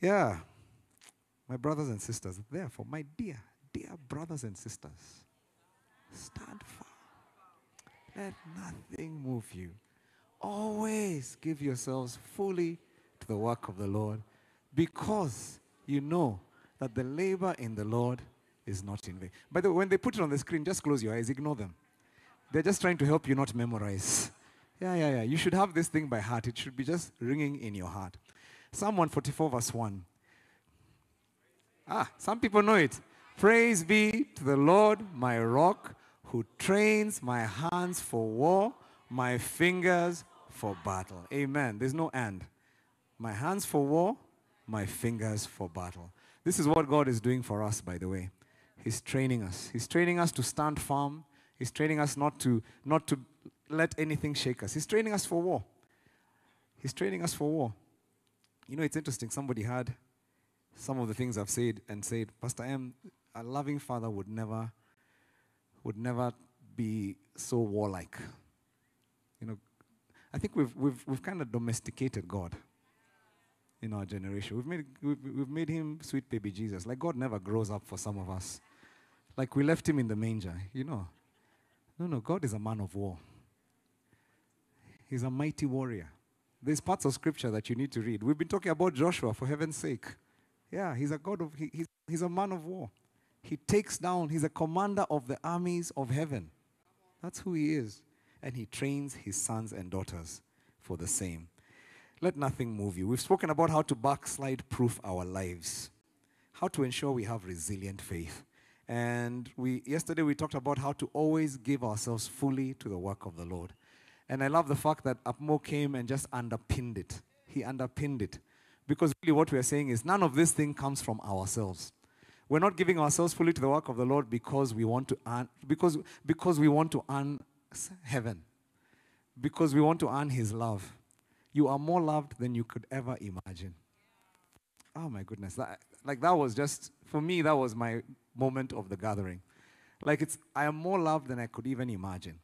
Yeah. My brothers and sisters, therefore, my dear, dear brothers and sisters, stand firm. Let nothing move you. Always give yourselves fully to the work of the Lord because you know that the labor in the Lord is not in vain. By the way, when they put it on the screen, just close your eyes, ignore them. They're just trying to help you not memorize. Yeah, yeah, yeah. You should have this thing by heart. It should be just ringing in your heart. Psalm 144, verse 1. Ah, some people know it. Praise be to the Lord, my rock, who trains my hands for war, my fingers for battle. Amen. There's no and. My hands for war, my fingers for battle. This is what God is doing for us, by the way. He's training us. He's training us to stand firm. He's training us not to, not to let anything shake us. He's training us for war. He's training us for war. You know, it's interesting. Somebody had some of the things I've said and said, Pastor M, a loving father would never, would never be so warlike. You know, I think we've, we've, we've kind of domesticated God in our generation. We've made, we've, we've made him sweet baby Jesus. Like God never grows up for some of us. Like we left him in the manger, you know. No, no, God is a man of war. He's a mighty warrior. There's parts of scripture that you need to read. We've been talking about Joshua, for heaven's sake. Yeah, he's a God of, he, he's, he's a man of war. He takes down, he's a commander of the armies of heaven. That's who he is. And he trains his sons and daughters for the same. Let nothing move you. We've spoken about how to backslide proof our lives, how to ensure we have resilient faith. And we, yesterday we talked about how to always give ourselves fully to the work of the Lord. And I love the fact that Apmo came and just underpinned it. He underpinned it. Because really what we are saying is none of this thing comes from ourselves. We're not giving ourselves fully to the work of the Lord because we want to earn, because, because we want to earn heaven. Because we want to earn his love. You are more loved than you could ever imagine. Oh my goodness. That, like that was just, for me, that was my moment of the gathering. Like it's, I am more loved than I could even imagine.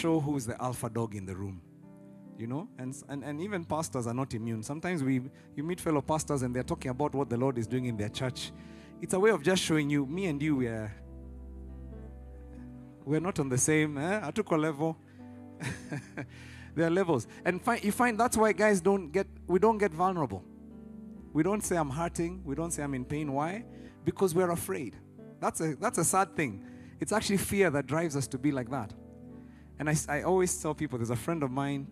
Show who's the alpha dog in the room. You know, and, and, and even pastors are not immune. Sometimes we you meet fellow pastors and they're talking about what the Lord is doing in their church. It's a way of just showing you, me and you, we are we're not on the same eh? atuko level. there are levels, and find, you find that's why guys don't get we don't get vulnerable. We don't say I'm hurting. We don't say I'm in pain. Why? Because we're afraid. That's a that's a sad thing. It's actually fear that drives us to be like that. And I, I always tell people there's a friend of mine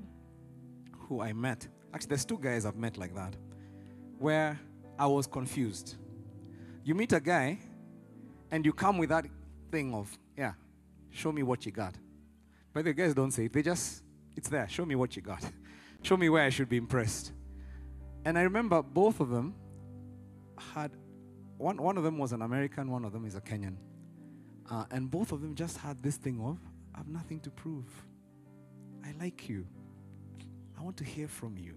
who I met. Actually, there's two guys I've met like that, where I was confused. You meet a guy and you come with that thing of, yeah, show me what you got. But the guys don't say it. They just, it's there. Show me what you got. show me where I should be impressed. And I remember both of them had, one, one of them was an American, one of them is a Kenyan. Uh, and both of them just had this thing of, I have nothing to prove. I like you. I want to hear from you.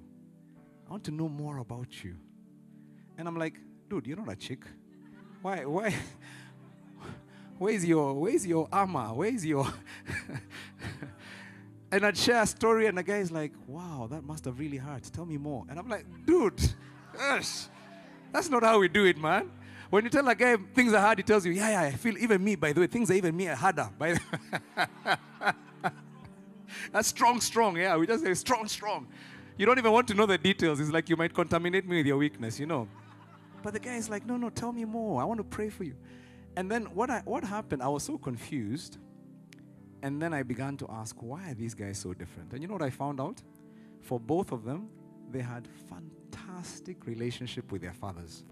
I want to know more about you. And I'm like, dude, you're not a chick. Why, why, where's your, where's your armor? Where's your, and I'd share a story and the guy's like, wow, that must have really hurt. Tell me more. And I'm like, dude, gosh, that's not how we do it, man. When you tell a guy things are hard, he tells you, yeah, yeah, I feel even me, by the way, things are even me are harder. By the That's strong, strong. Yeah, we just say strong, strong. You don't even want to know the details. It's like you might contaminate me with your weakness, you know. But the guy is like, no, no, tell me more. I want to pray for you. And then what, I, what happened, I was so confused. And then I began to ask, why are these guys so different? And you know what I found out? For both of them, they had fantastic relationship with their fathers.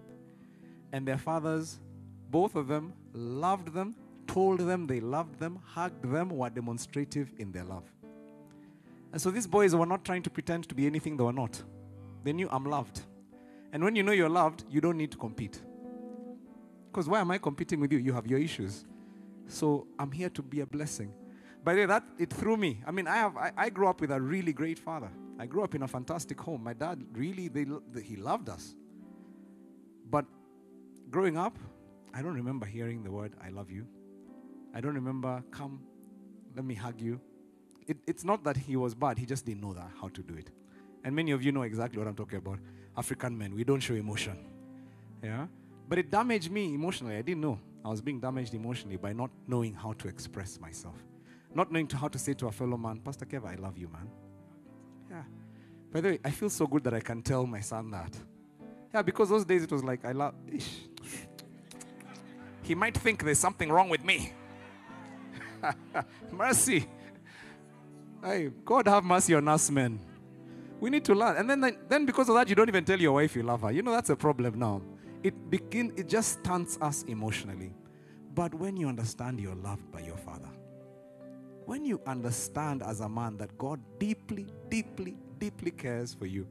And their fathers, both of them, loved them, told them they loved them, hugged them, were demonstrative in their love. And so these boys were not trying to pretend to be anything they were not. They knew I'm loved. And when you know you're loved, you don't need to compete. Because why am I competing with you? You have your issues. So I'm here to be a blessing. By the way, that it threw me. I mean, I have I, I grew up with a really great father. I grew up in a fantastic home. My dad really they, he loved us. Growing up, I don't remember hearing the word I love you. I don't remember come let me hug you. It, it's not that he was bad, he just didn't know that how to do it. And many of you know exactly what I'm talking about. African men, we don't show emotion. Yeah? But it damaged me emotionally. I didn't know. I was being damaged emotionally by not knowing how to express myself. Not knowing how to say to a fellow man, Pastor Kev, I love you, man. Yeah. By the way, I feel so good that I can tell my son that. Yeah, because those days it was like, I love. Ish. He might think there's something wrong with me. mercy. Hey, God have mercy on us, men. We need to learn. And then, then because of that, you don't even tell your wife you love her. You know, that's a problem now. It begin, it just stunts us emotionally. But when you understand you're loved by your father, when you understand as a man that God deeply, deeply, deeply cares for you,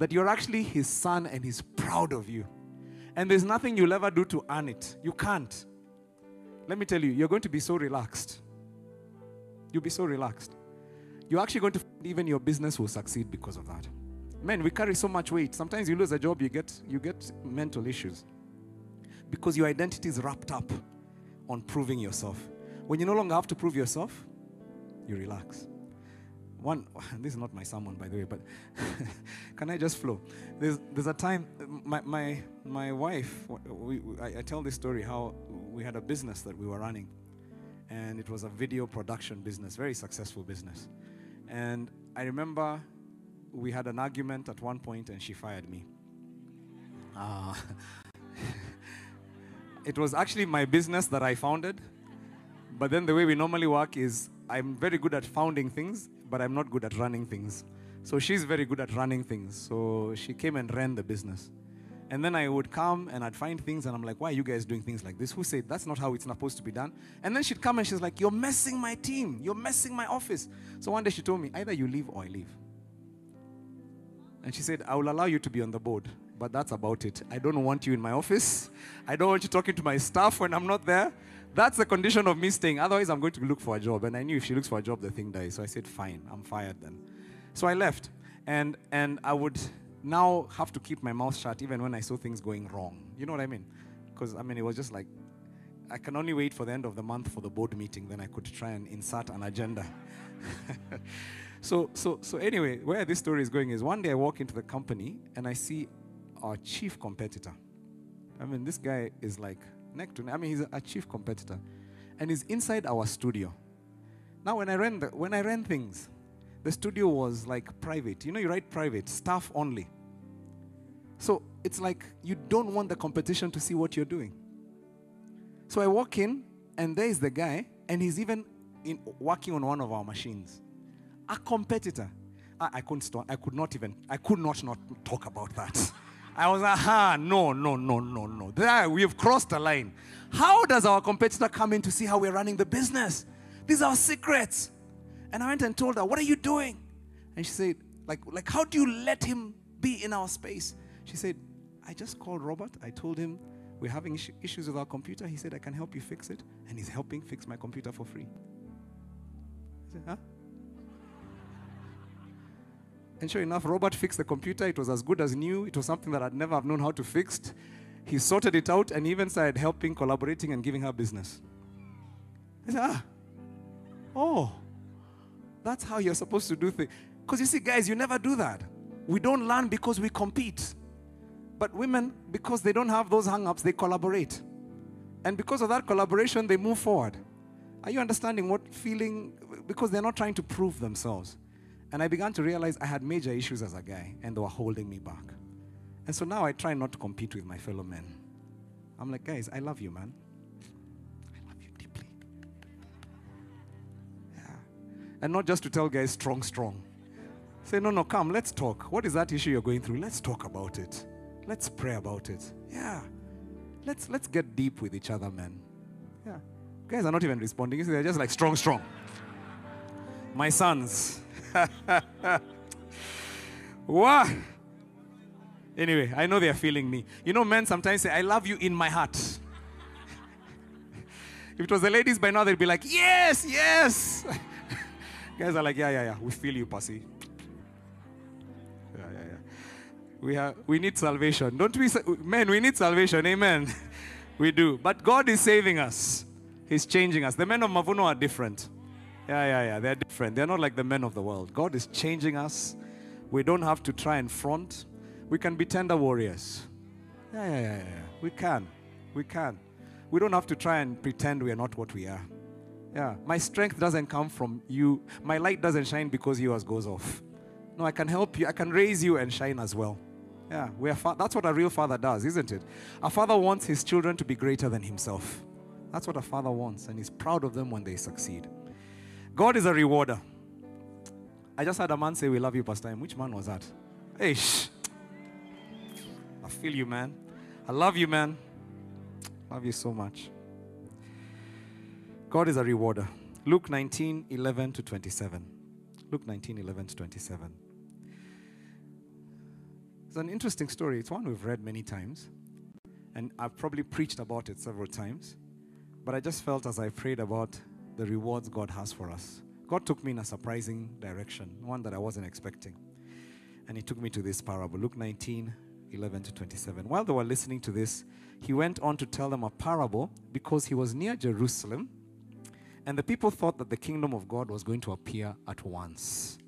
that you're actually his son and he's proud of you, and there's nothing you'll ever do to earn it, you can't. Let me tell you, you're going to be so relaxed. You'll be so relaxed. You're actually going to even your business will succeed because of that. Men, we carry so much weight. Sometimes you lose a job, you get you get mental issues. Because your identity is wrapped up on proving yourself. When you no longer have to prove yourself, you relax. One, this is not my sermon, by the way, but can I just flow? There's, there's a time, my, my, my wife, we, we, I, I tell this story how we had a business that we were running, and it was a video production business, very successful business. And I remember we had an argument at one point and she fired me. Uh, it was actually my business that I founded. But then the way we normally work is I'm very good at founding things, but I'm not good at running things. So she's very good at running things. So she came and ran the business. And then I would come and I'd find things and I'm like, why are you guys doing things like this? Who said that's not how it's supposed to be done? And then she'd come and she's like, you're messing my team. You're messing my office. So one day she told me, either you leave or I leave. And she said, I will allow you to be on the board, but that's about it. I don't want you in my office. I don't want you talking to my staff when I'm not there. That's the condition of me staying. Otherwise, I'm going to look for a job. And I knew if she looks for a job, the thing dies. So I said, fine, I'm fired then. So I left. And, and I would now have to keep my mouth shut even when I saw things going wrong. You know what I mean? Because, I mean, it was just like, I can only wait for the end of the month for the board meeting, then I could try and insert an agenda. so, so, so, anyway, where this story is going is one day I walk into the company and I see our chief competitor. I mean, this guy is like neck to neck. I mean, he's a chief competitor. And he's inside our studio. Now, when I ran, the, when I ran things, the studio was like private. You know, you write private, staff only. So it's like you don't want the competition to see what you're doing. So I walk in, and there is the guy, and he's even in, working on one of our machines. A competitor. I, I couldn't stop. I could not even. I could not not talk about that. I was like, ah, no, no, no, no, no. We've crossed the line. How does our competitor come in to see how we're running the business? These are our secrets. And I went and told her, what are you doing? And she said, like, like how do you let him be in our space? She said, I just called Robert. I told him we're having issues with our computer. He said, I can help you fix it. And he's helping fix my computer for free. I said, huh? And sure enough, Robert fixed the computer. It was as good as new. It was something that I'd never have known how to fix. He sorted it out and even started helping, collaborating, and giving her business. I said, ah, oh, that's how you're supposed to do things. Because you see, guys, you never do that. We don't learn because we compete. But women, because they don't have those hang ups, they collaborate. And because of that collaboration, they move forward. Are you understanding what feeling? Because they're not trying to prove themselves. And I began to realize I had major issues as a guy, and they were holding me back. And so now I try not to compete with my fellow men. I'm like, guys, I love you, man. I love you deeply. Yeah. And not just to tell guys, strong, strong. Say, no, no, come, let's talk. What is that issue you're going through? Let's talk about it. Let's pray about it. Yeah. Let's let's get deep with each other, man. Yeah. Guys are not even responding. They're just like strong, strong. My sons. what? Anyway, I know they're feeling me. You know, men sometimes say, I love you in my heart. if it was the ladies by now, they'd be like, Yes, yes. Guys are like, Yeah, yeah, yeah. We feel you, pussy. We, have, we need salvation. Don't we, men, we need salvation. Amen. we do. But God is saving us, He's changing us. The men of Mavuno are different. Yeah, yeah, yeah. They're different. They're not like the men of the world. God is changing us. We don't have to try and front. We can be tender warriors. Yeah, yeah, yeah, yeah. We can. We can. We don't have to try and pretend we are not what we are. Yeah. My strength doesn't come from you. My light doesn't shine because yours goes off. No, I can help you. I can raise you and shine as well. Yeah, we are fa- that's what a real father does, isn't it? A father wants his children to be greater than himself. That's what a father wants, and he's proud of them when they succeed. God is a rewarder. I just had a man say, We love you, Pastor. Which man was that? Hey, shh. I feel you, man. I love you, man. Love you so much. God is a rewarder. Luke 19 11 to 27. Luke 19 11 to 27. It's an interesting story. It's one we've read many times. And I've probably preached about it several times. But I just felt as I prayed about the rewards God has for us. God took me in a surprising direction, one that I wasn't expecting. And He took me to this parable, Luke 19 11 to 27. While they were listening to this, He went on to tell them a parable because He was near Jerusalem. And the people thought that the kingdom of God was going to appear at once.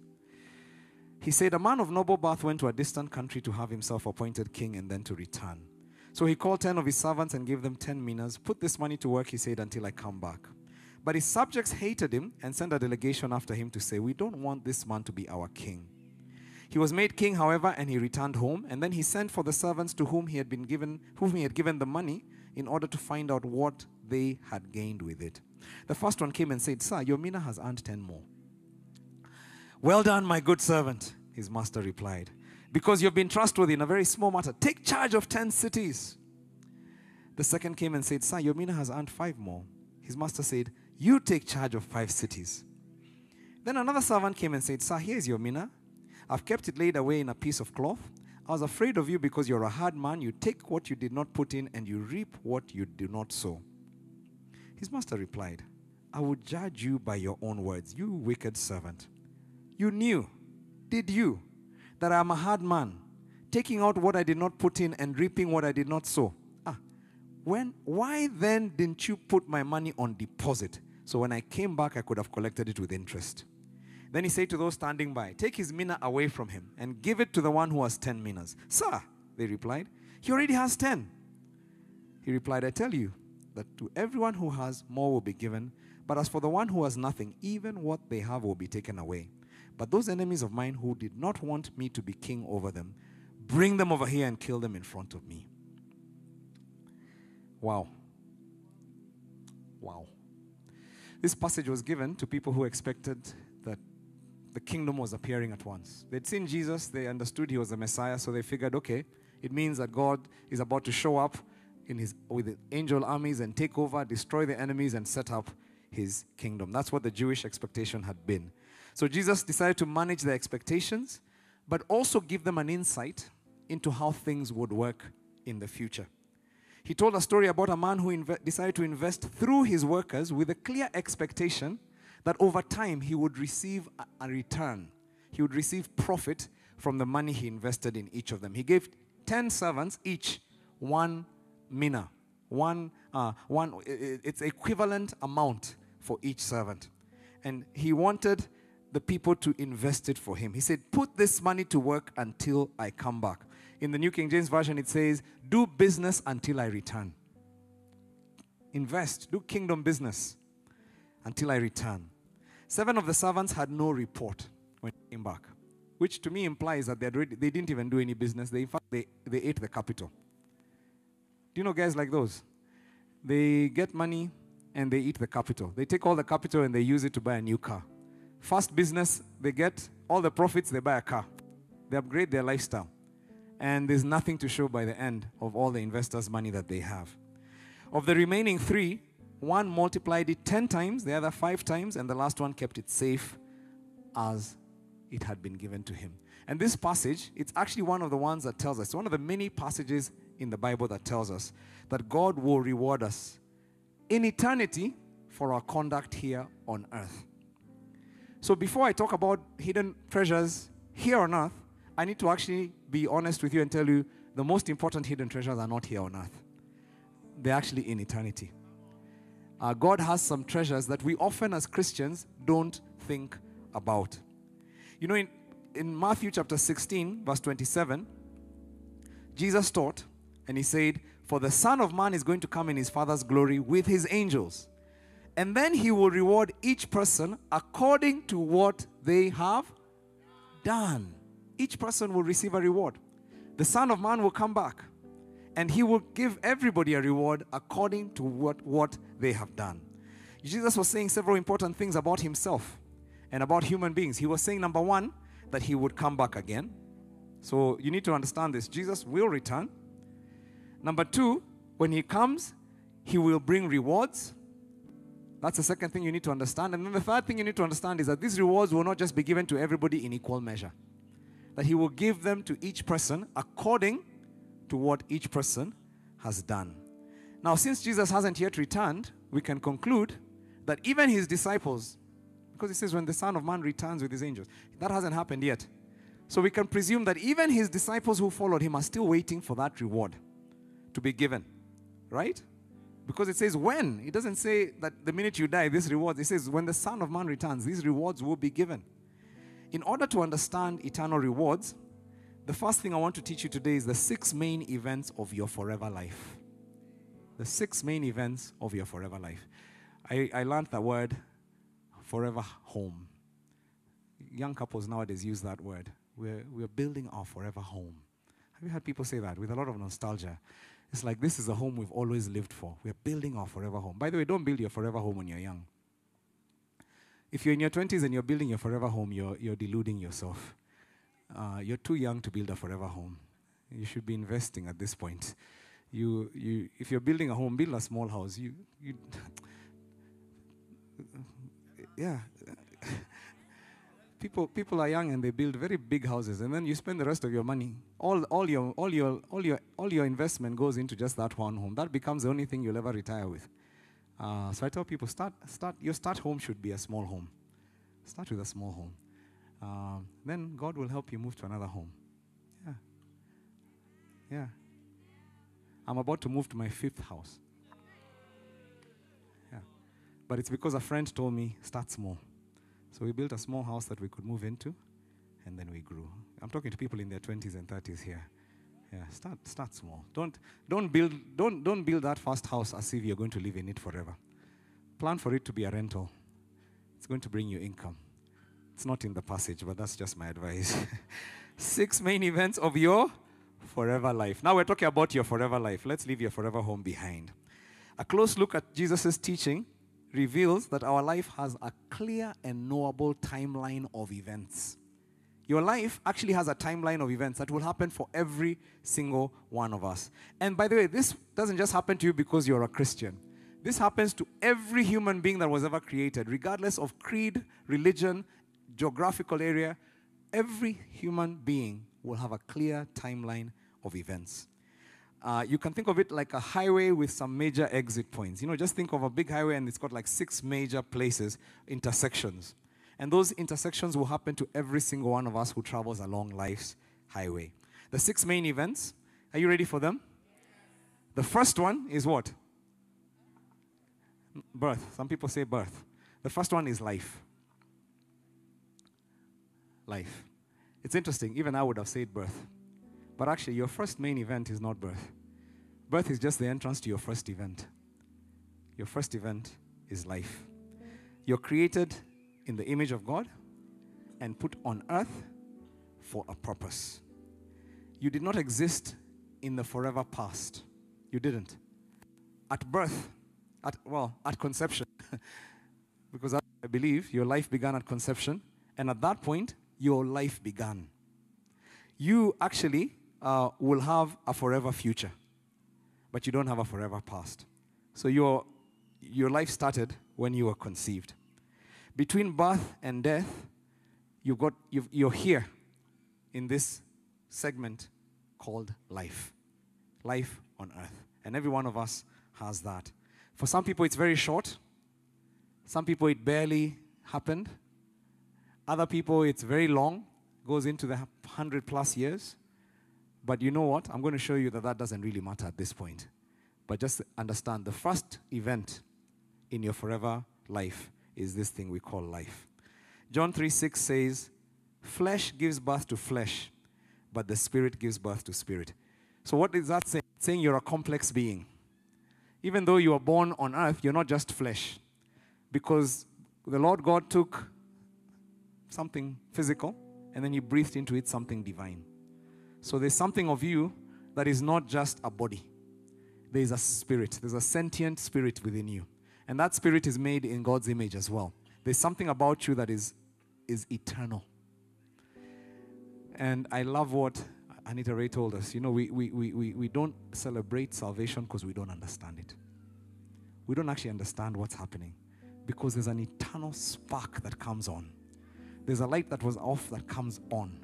He said, A man of noble birth went to a distant country to have himself appointed king and then to return. So he called 10 of his servants and gave them 10 minas. Put this money to work, he said, until I come back. But his subjects hated him and sent a delegation after him to say, We don't want this man to be our king. He was made king, however, and he returned home. And then he sent for the servants to whom he had been given, whom he had given the money, in order to find out what they had gained with it. The first one came and said, Sir, your mina has earned 10 more. Well done, my good servant, his master replied. Because you've been trustworthy in a very small matter, take charge of 10 cities. The second came and said, Sir, your mina has earned five more. His master said, You take charge of five cities. Then another servant came and said, Sir, here's your mina. I've kept it laid away in a piece of cloth. I was afraid of you because you're a hard man. You take what you did not put in and you reap what you do not sow. His master replied, I will judge you by your own words, you wicked servant. You knew, did you, that I am a hard man, taking out what I did not put in and reaping what I did not sow? Ah, when, why then didn't you put my money on deposit? So when I came back, I could have collected it with interest. Then he said to those standing by, Take his mina away from him and give it to the one who has 10 minas. Sir, they replied, He already has 10. He replied, I tell you that to everyone who has, more will be given. But as for the one who has nothing, even what they have will be taken away. But those enemies of mine who did not want me to be king over them, bring them over here and kill them in front of me. Wow. Wow. This passage was given to people who expected that the kingdom was appearing at once. They'd seen Jesus, they understood he was the Messiah, so they figured, okay, It means that God is about to show up in his, with angel armies and take over, destroy the enemies, and set up his kingdom. That's what the Jewish expectation had been. So Jesus decided to manage their expectations, but also give them an insight into how things would work in the future. He told a story about a man who inve- decided to invest through his workers with a clear expectation that over time he would receive a, a return. He would receive profit from the money he invested in each of them. He gave 10 servants each one mina, one, uh, one, it's equivalent amount for each servant. And he wanted the people to invest it for him. He said, Put this money to work until I come back. In the New King James Version, it says, Do business until I return. Invest, do kingdom business until I return. Seven of the servants had no report when they came back, which to me implies that they, they didn't even do any business. They, in fact, they, they ate the capital. Do you know guys like those? They get money and they eat the capital. They take all the capital and they use it to buy a new car. First business, they get all the profits, they buy a car. They upgrade their lifestyle. And there's nothing to show by the end of all the investors' money that they have. Of the remaining three, one multiplied it 10 times, the other five times, and the last one kept it safe as it had been given to him. And this passage, it's actually one of the ones that tells us, one of the many passages in the Bible that tells us that God will reward us in eternity for our conduct here on earth. So before I talk about hidden treasures here on earth, I need to actually be honest with you and tell you the most important hidden treasures are not here on earth. They're actually in eternity. Uh, God has some treasures that we often as Christians don't think about. You know, in, in Matthew chapter 16, verse 27, Jesus taught and he said, For the Son of Man is going to come in his Father's glory with his angels. And then he will reward each person according to what they have done. Each person will receive a reward. The Son of Man will come back and he will give everybody a reward according to what, what they have done. Jesus was saying several important things about himself and about human beings. He was saying, number one, that he would come back again. So you need to understand this. Jesus will return. Number two, when he comes, he will bring rewards. That's the second thing you need to understand. And then the third thing you need to understand is that these rewards will not just be given to everybody in equal measure, that he will give them to each person according to what each person has done. Now, since Jesus hasn't yet returned, we can conclude that even his disciples, because he says, when the Son of Man returns with his angels, that hasn't happened yet. So we can presume that even his disciples who followed him are still waiting for that reward to be given. Right? Because it says when. It doesn't say that the minute you die, this reward. It says when the Son of Man returns, these rewards will be given. In order to understand eternal rewards, the first thing I want to teach you today is the six main events of your forever life. The six main events of your forever life. I, I learned the word forever home. Young couples nowadays use that word. We're, we're building our forever home. Have you heard people say that with a lot of nostalgia? It's like this is a home we've always lived for. We're building our forever home. By the way, don't build your forever home when you're young. If you're in your 20s and you're building your forever home, you're, you're deluding yourself. Uh, you're too young to build a forever home. You should be investing at this point. You, you, if you're building a home, build a small house. You, you yeah. people, people are young and they build very big houses, and then you spend the rest of your money. All, all, your, all, your, all, your, all your investment goes into just that one home. That becomes the only thing you'll ever retire with. Uh, so I tell people, start, start, your start home should be a small home. Start with a small home. Um, then God will help you move to another home. Yeah. Yeah. I'm about to move to my fifth house. Yeah. But it's because a friend told me, start small. So we built a small house that we could move into, and then we grew. I'm talking to people in their 20s and 30s here. Yeah, start, start small. Don't, don't, build, don't, don't build that first house as if you're going to live in it forever. Plan for it to be a rental. It's going to bring you income. It's not in the passage, but that's just my advice. Six main events of your forever life. Now we're talking about your forever life. Let's leave your forever home behind. A close look at Jesus' teaching reveals that our life has a clear and knowable timeline of events. Your life actually has a timeline of events that will happen for every single one of us. And by the way, this doesn't just happen to you because you're a Christian. This happens to every human being that was ever created, regardless of creed, religion, geographical area. Every human being will have a clear timeline of events. Uh, you can think of it like a highway with some major exit points. You know, just think of a big highway and it's got like six major places, intersections. And those intersections will happen to every single one of us who travels along life's highway. The six main events, are you ready for them? The first one is what? Birth. Some people say birth. The first one is life. Life. It's interesting, even I would have said birth. But actually, your first main event is not birth. Birth is just the entrance to your first event. Your first event is life. You're created in the image of God and put on earth for a purpose. You did not exist in the forever past. You didn't. At birth, at well, at conception, because I believe your life began at conception, and at that point, your life began. You actually uh, will have a forever future, but you don't have a forever past. So your, your life started when you were conceived. Between birth and death, you've got, you're here in this segment called life. Life on earth. And every one of us has that. For some people, it's very short. Some people, it barely happened. Other people, it's very long, goes into the 100 plus years. But you know what? I'm going to show you that that doesn't really matter at this point. But just understand the first event in your forever life is this thing we call life. John 3 6 says, Flesh gives birth to flesh, but the spirit gives birth to spirit. So, what is that saying? It's saying you're a complex being. Even though you are born on earth, you're not just flesh. Because the Lord God took something physical and then He breathed into it something divine. So there's something of you that is not just a body. There is a spirit. There's a sentient spirit within you. And that spirit is made in God's image as well. There's something about you that is, is eternal. And I love what Anita Ray told us. You know, we, we, we, we, we don't celebrate salvation because we don't understand it. We don't actually understand what's happening because there's an eternal spark that comes on. There's a light that was off that comes on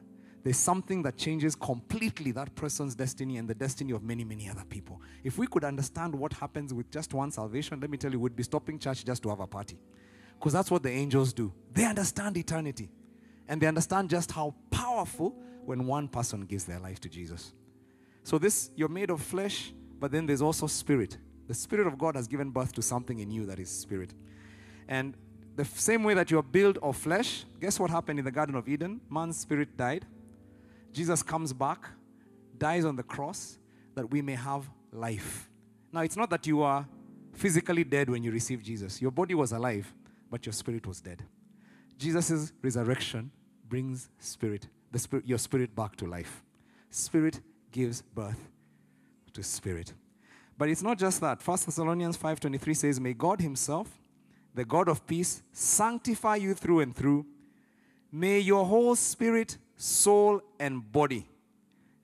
there's something that changes completely that person's destiny and the destiny of many, many other people. If we could understand what happens with just one salvation, let me tell you, we'd be stopping church just to have a party. Because that's what the angels do. They understand eternity. And they understand just how powerful when one person gives their life to Jesus. So, this, you're made of flesh, but then there's also spirit. The Spirit of God has given birth to something in you that is spirit. And the same way that you're built of flesh, guess what happened in the Garden of Eden? Man's spirit died Jesus comes back, dies on the cross, that we may have life. Now, it's not that you are physically dead when you receive Jesus. Your body was alive, but your spirit was dead. Jesus' resurrection brings spirit, the spirit, your spirit back to life. Spirit gives birth to spirit. But it's not just that. 1 Thessalonians 5:23 says, "May God himself, the God of peace, sanctify you through and through. May your whole spirit, soul, and body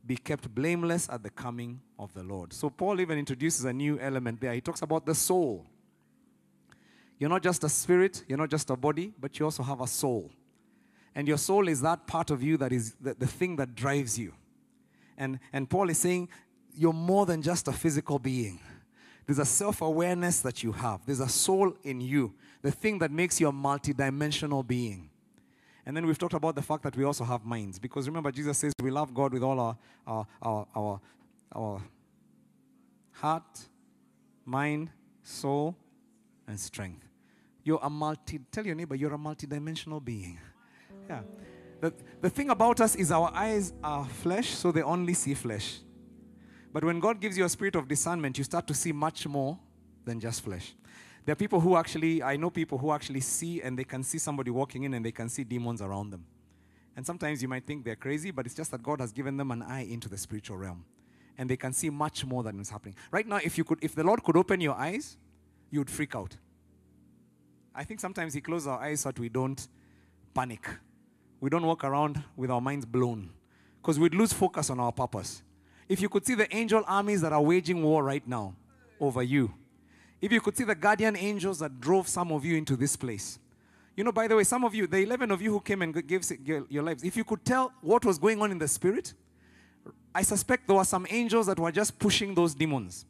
be kept blameless at the coming of the Lord. So, Paul even introduces a new element there. He talks about the soul. You're not just a spirit, you're not just a body, but you also have a soul. And your soul is that part of you that is the, the thing that drives you. And, and Paul is saying, you're more than just a physical being. There's a self awareness that you have, there's a soul in you, the thing that makes you a multidimensional being. And then we've talked about the fact that we also have minds. Because remember, Jesus says we love God with all our, our, our, our, our heart, mind, soul, and strength. You're a multi, tell your neighbor, you're a multidimensional being. Yeah. The, the thing about us is our eyes are flesh, so they only see flesh. But when God gives you a spirit of discernment, you start to see much more than just flesh. There are people who actually, I know people who actually see and they can see somebody walking in and they can see demons around them. And sometimes you might think they're crazy, but it's just that God has given them an eye into the spiritual realm. And they can see much more than is happening. Right now, if you could, if the Lord could open your eyes, you would freak out. I think sometimes He closes our eyes so that we don't panic we don't walk around with our minds blown because we'd lose focus on our purpose. If you could see the angel armies that are waging war right now over you, if you could see the guardian angels that drove some of you into this place. You know, by the way, some of you, the 11 of you who came and gave your lives, if you could tell what was going on in the spirit, I suspect there were some angels that were just pushing those demons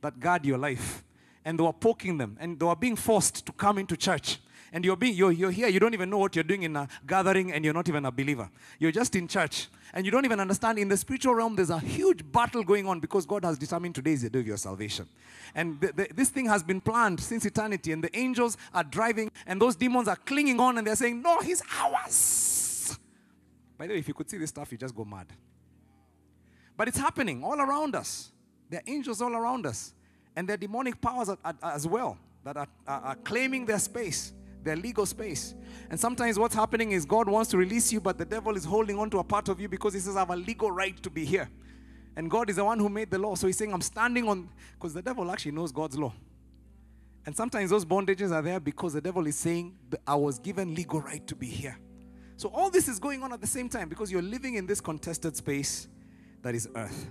that guard your life. And they were poking them, and they were being forced to come into church and you're being you're, you're here you don't even know what you're doing in a gathering and you're not even a believer. You're just in church and you don't even understand in the spiritual realm there's a huge battle going on because god has determined today is the day of your salvation. And the, the, this thing has been planned since eternity and the angels are driving and those demons are clinging on and they're saying no he's ours. By the way if you could see this stuff you just go mad. But it's happening all around us. There are angels all around us and there are demonic powers as well that are, are, are claiming their space their legal space. And sometimes what's happening is God wants to release you, but the devil is holding on to a part of you because he says, I have a legal right to be here. And God is the one who made the law. So he's saying, I'm standing on, because the devil actually knows God's law. And sometimes those bondages are there because the devil is saying, I was given legal right to be here. So all this is going on at the same time because you're living in this contested space that is earth.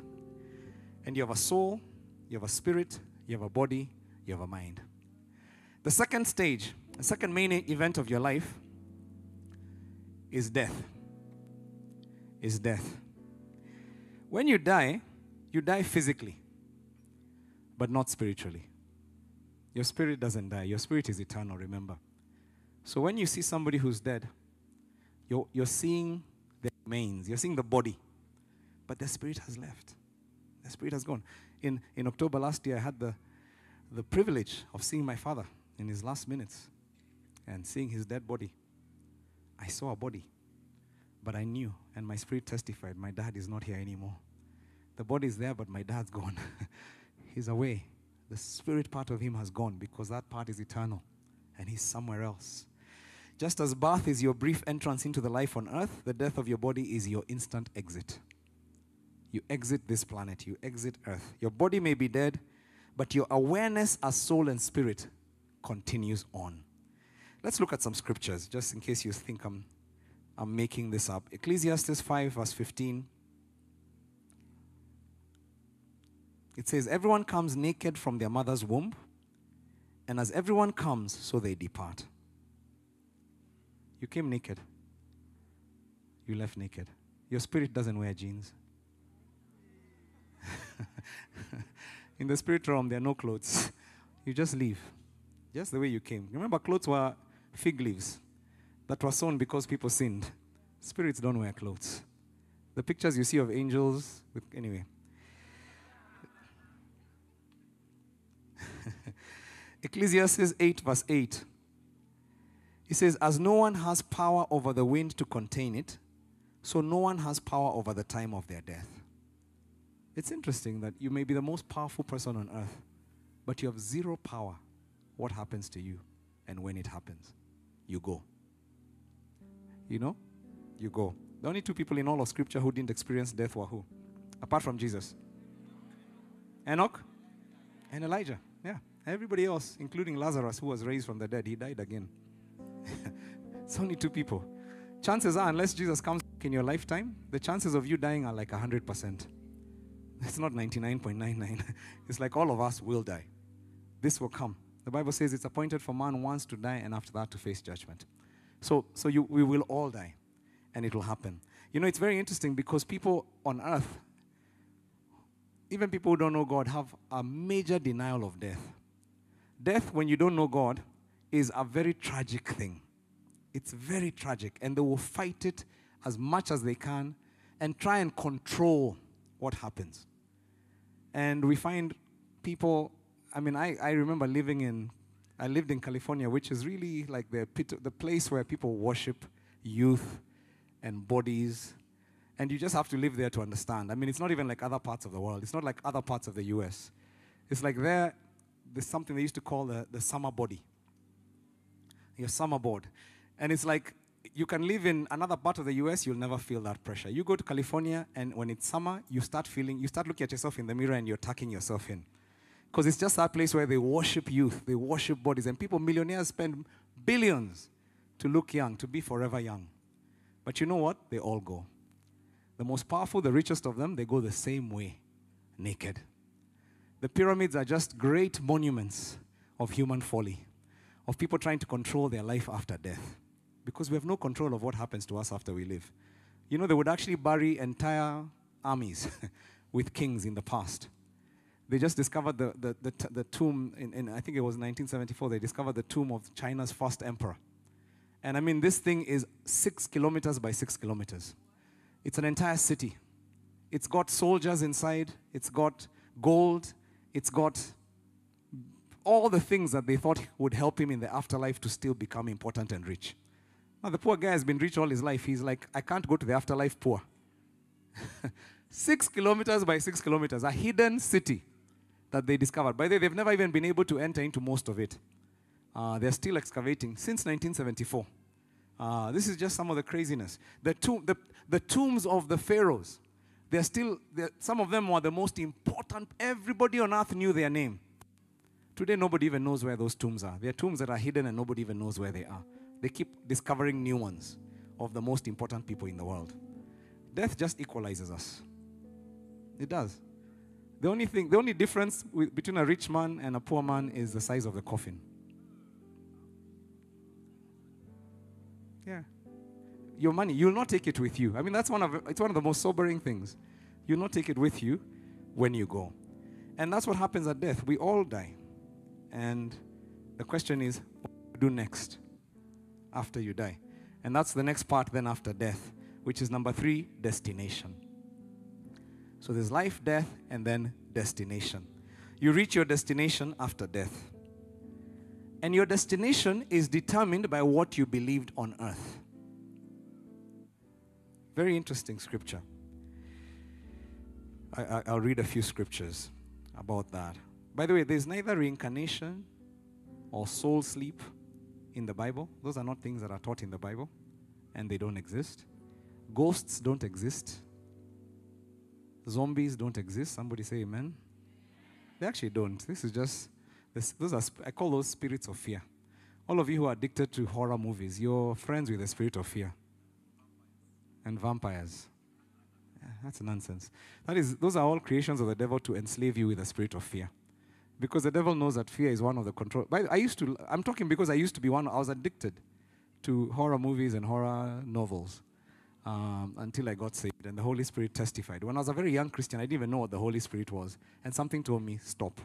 And you have a soul, you have a spirit, you have a body, you have a mind. The second stage the second main event of your life is death. Is death. When you die, you die physically, but not spiritually. Your spirit doesn't die. Your spirit is eternal, remember. So when you see somebody who's dead, you're, you're seeing the remains, you're seeing the body, but the spirit has left. The spirit has gone. In, in October last year, I had the, the privilege of seeing my father in his last minutes and seeing his dead body. I saw a body, but I knew, and my spirit testified, my dad is not here anymore. The body is there, but my dad's gone. he's away. The spirit part of him has gone because that part is eternal, and he's somewhere else. Just as birth is your brief entrance into the life on earth, the death of your body is your instant exit. You exit this planet, you exit earth. Your body may be dead, but your awareness as soul and spirit continues on. Let's look at some scriptures, just in case you think I'm, I'm making this up. Ecclesiastes 5, verse 15. It says, Everyone comes naked from their mother's womb, and as everyone comes, so they depart. You came naked. You left naked. Your spirit doesn't wear jeans. In the spirit realm, there are no clothes. You just leave, just the way you came. Remember, clothes were fig leaves that were sown because people sinned. Spirits don't wear clothes. The pictures you see of angels, with, anyway. Ecclesiastes 8, verse 8. He says, As no one has power over the wind to contain it, so no one has power over the time of their death. It's interesting that you may be the most powerful person on earth, but you have zero power. What happens to you and when it happens? You go. You know? You go. The only two people in all of Scripture who didn't experience death were who? Apart from Jesus. Enoch and Elijah. Yeah. Everybody else, including Lazarus, who was raised from the dead, he died again. it's only two people. Chances are, unless Jesus comes in your lifetime, the chances of you dying are like 100%. It's not 99.99. it's like all of us will die. This will come. The Bible says it's appointed for man once to die and after that to face judgment. So, so you, we will all die and it will happen. You know, it's very interesting because people on earth, even people who don't know God, have a major denial of death. Death, when you don't know God, is a very tragic thing. It's very tragic. And they will fight it as much as they can and try and control what happens. And we find people I mean, I, I remember living in, I lived in California, which is really like the, the place where people worship youth and bodies. And you just have to live there to understand. I mean, it's not even like other parts of the world. It's not like other parts of the US. It's like there, there's something they used to call the, the summer body. Your summer board. And it's like you can live in another part of the US, you'll never feel that pressure. You go to California, and when it's summer, you start feeling, you start looking at yourself in the mirror and you're tucking yourself in. Because it's just that place where they worship youth, they worship bodies, and people, millionaires, spend billions to look young, to be forever young. But you know what? They all go. The most powerful, the richest of them, they go the same way, naked. The pyramids are just great monuments of human folly, of people trying to control their life after death. Because we have no control of what happens to us after we live. You know, they would actually bury entire armies with kings in the past. They just discovered the, the, the, the tomb in, in, I think it was 1974, they discovered the tomb of China's first emperor. And I mean, this thing is six kilometers by six kilometers. It's an entire city. It's got soldiers inside, it's got gold, it's got all the things that they thought would help him in the afterlife to still become important and rich. Now, the poor guy has been rich all his life. He's like, I can't go to the afterlife poor. six kilometers by six kilometers, a hidden city that they discovered. By the way, they've never even been able to enter into most of it. Uh, they're still excavating since 1974. Uh, this is just some of the craziness. The, tomb, the, the tombs of the pharaohs, they're still, they're, some of them were the most important. Everybody on earth knew their name. Today, nobody even knows where those tombs are. They're tombs that are hidden and nobody even knows where they are. They keep discovering new ones of the most important people in the world. Death just equalizes us. It does. The only thing, the only difference with, between a rich man and a poor man is the size of the coffin. Yeah. Your money, you'll not take it with you. I mean, that's one of it's one of the most sobering things. You'll not take it with you when you go. And that's what happens at death. We all die. And the question is, what do do next after you die? And that's the next part then after death, which is number three, destination. So there's life, death, and then destination. You reach your destination after death. And your destination is determined by what you believed on earth. Very interesting scripture. I, will read a few scriptures about that. By the way, there's neither reincarnation or soul sleep in the Bible. Those are not things that are taught in the Bible, and they don't exist. Ghosts don't exist. Zombies don't exist. Somebody say amen. They actually don't. This is just this, those are, I call those spirits of fear. All of you who are addicted to horror movies, you're friends with the spirit of fear and vampires. Yeah, that's nonsense. That is, those are all creations of the devil to enslave you with the spirit of fear. Because the devil knows that fear is one of the control. I used to, I'm talking because I used to be one, I was addicted to horror movies and horror novels um, until I got saved. And the Holy Spirit testified. When I was a very young Christian, I didn't even know what the Holy Spirit was. And something told me, stop.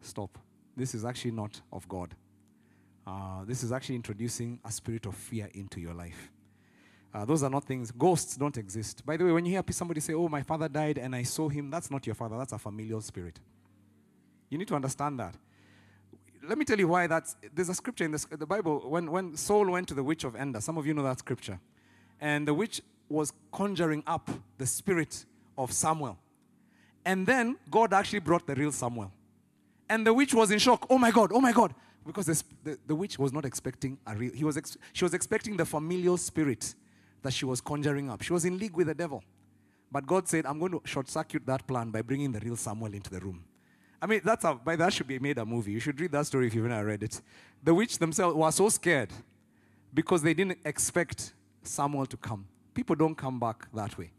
Stop this is actually not of God. Uh, this is actually introducing a spirit of fear into your life. Uh, those are not things, ghosts don't exist. By the way, when you hear somebody say, Oh, my father died and I saw him, that's not your father, that's a familial spirit. You need to understand that. Let me tell you why that's. There's a scripture in the, the Bible when, when Saul went to the witch of Endor. Some of you know that scripture. And the witch was conjuring up the spirit of Samuel. And then God actually brought the real Samuel. And the witch was in shock. Oh my God, oh my God. Because the, the, the witch was not expecting a real, he was ex, she was expecting the familial spirit that she was conjuring up. She was in league with the devil. But God said, I'm going to short circuit that plan by bringing the real Samuel into the room. I mean, that's a, by that should be made a movie. You should read that story if you've never read it. The witch themselves were so scared because they didn't expect Samuel to come. People don't come back that way.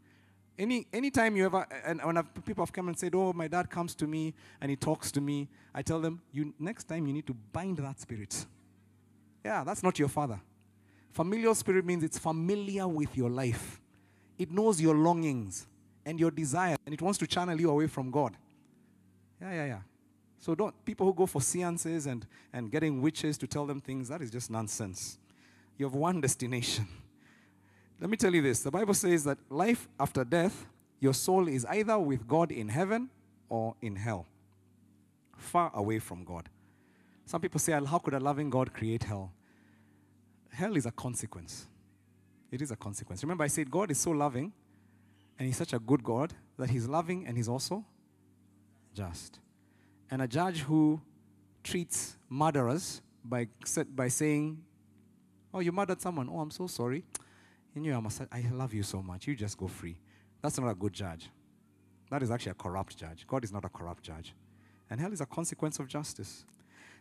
Any anytime you ever and when I've, people have come and said, "Oh, my dad comes to me and he talks to me," I tell them, "You next time you need to bind that spirit." Yeah, that's not your father. Familial spirit means it's familiar with your life. It knows your longings and your desires, and it wants to channel you away from God. Yeah, yeah, yeah. So don't people who go for seances and, and getting witches to tell them things, that is just nonsense. You have one destination. Let me tell you this the Bible says that life after death, your soul is either with God in heaven or in hell, far away from God. Some people say, How could a loving God create hell? Hell is a consequence. It is a consequence. Remember, I said God is so loving and He's such a good God that He's loving and He's also just. And a judge who treats murderers by, by saying, Oh, you murdered someone. Oh, I'm so sorry. You, I love you so much. You just go free. That's not a good judge. That is actually a corrupt judge. God is not a corrupt judge. And hell is a consequence of justice.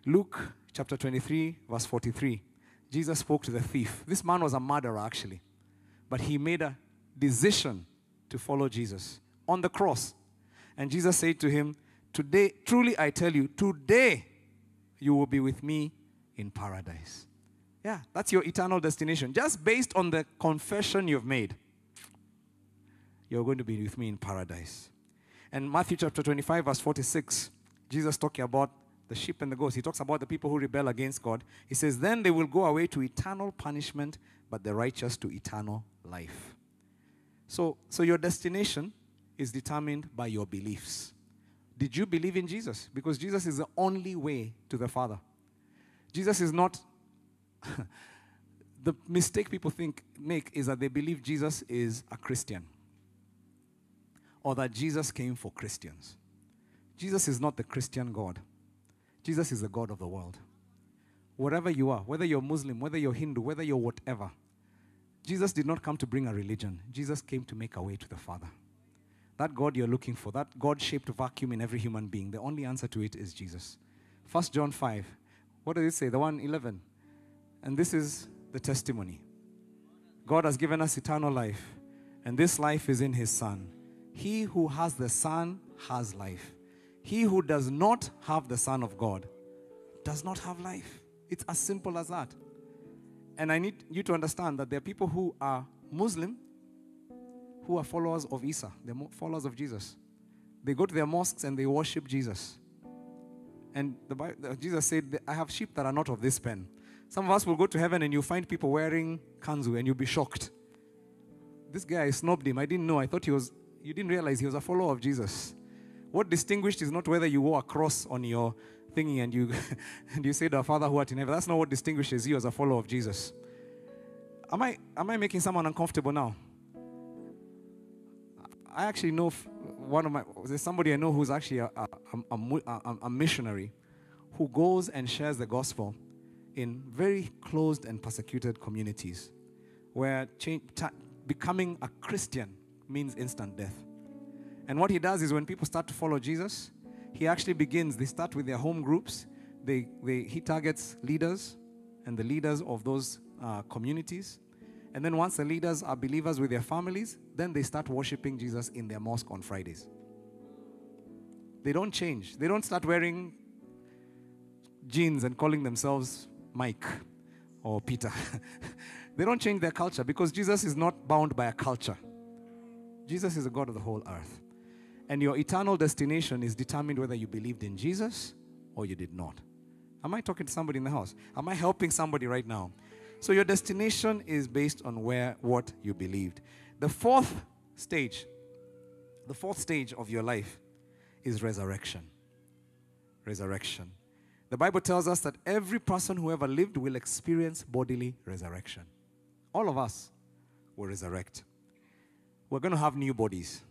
Luke chapter 23, verse 43. Jesus spoke to the thief. This man was a murderer, actually. but he made a decision to follow Jesus on the cross. And Jesus said to him, Today, truly I tell you, today you will be with me in paradise. Yeah, that's your eternal destination. Just based on the confession you've made, you're going to be with me in paradise. And Matthew chapter 25, verse 46, Jesus talking about the sheep and the goats. He talks about the people who rebel against God. He says, Then they will go away to eternal punishment, but the righteous to eternal life. So, so your destination is determined by your beliefs. Did you believe in Jesus? Because Jesus is the only way to the Father. Jesus is not. the mistake people think make is that they believe Jesus is a Christian or that Jesus came for Christians. Jesus is not the Christian God. Jesus is the God of the world. Wherever you are, whether you're Muslim, whether you're Hindu, whether you're whatever, Jesus did not come to bring a religion. Jesus came to make a way to the Father. That God you're looking for, that God shaped vacuum in every human being, the only answer to it is Jesus. 1 John 5. What does it say? The one 11. And this is the testimony God has given us eternal life, and this life is in His Son. He who has the Son has life. He who does not have the Son of God does not have life. It's as simple as that. And I need you to understand that there are people who are Muslim who are followers of Isa, they're followers of Jesus. They go to their mosques and they worship Jesus. And the Jesus said, I have sheep that are not of this pen. Some of us will go to heaven and you'll find people wearing kanzu and you'll be shocked. This guy, I snubbed him. I didn't know. I thought he was, you didn't realize he was a follower of Jesus. What distinguished is not whether you wore a cross on your thingy and you and you to our Father who art in heaven. That's not what distinguishes you as a follower of Jesus. Am I am I making someone uncomfortable now? I actually know one of my there's somebody I know who's actually a, a, a, a missionary who goes and shares the gospel in very closed and persecuted communities where change, becoming a Christian means instant death. And what he does is when people start to follow Jesus, he actually begins, they start with their home groups. They, they, he targets leaders and the leaders of those uh, communities. And then once the leaders are believers with their families, then they start worshiping Jesus in their mosque on Fridays. They don't change. They don't start wearing jeans and calling themselves Mike or Peter. they don't change their culture because Jesus is not bound by a culture. Jesus is the God of the whole earth. And your eternal destination is determined whether you believed in Jesus or you did not. Am I talking to somebody in the house? Am I helping somebody right now? So your destination is based on where what you believed. The fourth stage, the fourth stage of your life is resurrection. Resurrection. The Bible tells us that every person who ever lived will experience bodily resurrection. All of us will resurrect. We're going to have new bodies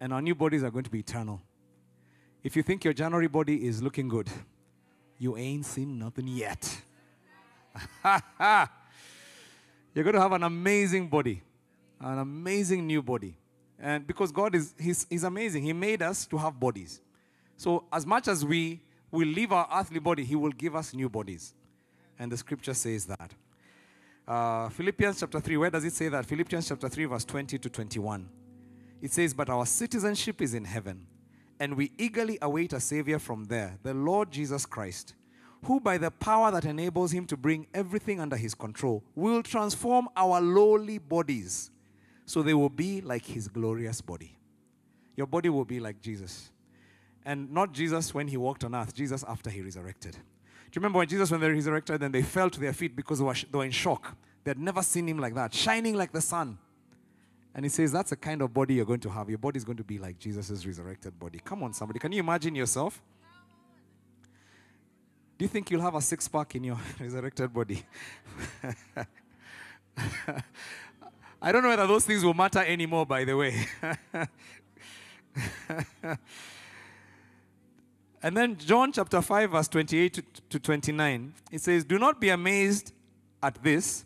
and our new bodies are going to be eternal. If you think your January body is looking good, you ain't seen nothing yet. You're going to have an amazing body, an amazing new body. And because God is he's, he's amazing, He made us to have bodies. So, as much as we will leave our earthly body, He will give us new bodies. And the scripture says that. Uh, Philippians chapter 3, where does it say that? Philippians chapter 3, verse 20 to 21. It says, But our citizenship is in heaven, and we eagerly await a Savior from there, the Lord Jesus Christ, who, by the power that enables him to bring everything under his control, will transform our lowly bodies so they will be like his glorious body. Your body will be like Jesus. And not Jesus when he walked on earth, Jesus after he resurrected. Do you remember when Jesus, when they resurrected, then they fell to their feet because they were, they were in shock? They had never seen him like that, shining like the sun. And he says, That's the kind of body you're going to have. Your body is going to be like Jesus' resurrected body. Come on, somebody. Can you imagine yourself? Do you think you'll have a six pack in your resurrected body? I don't know whether those things will matter anymore, by the way. and then John chapter 5, verse 28 to 29, it says, Do not be amazed at this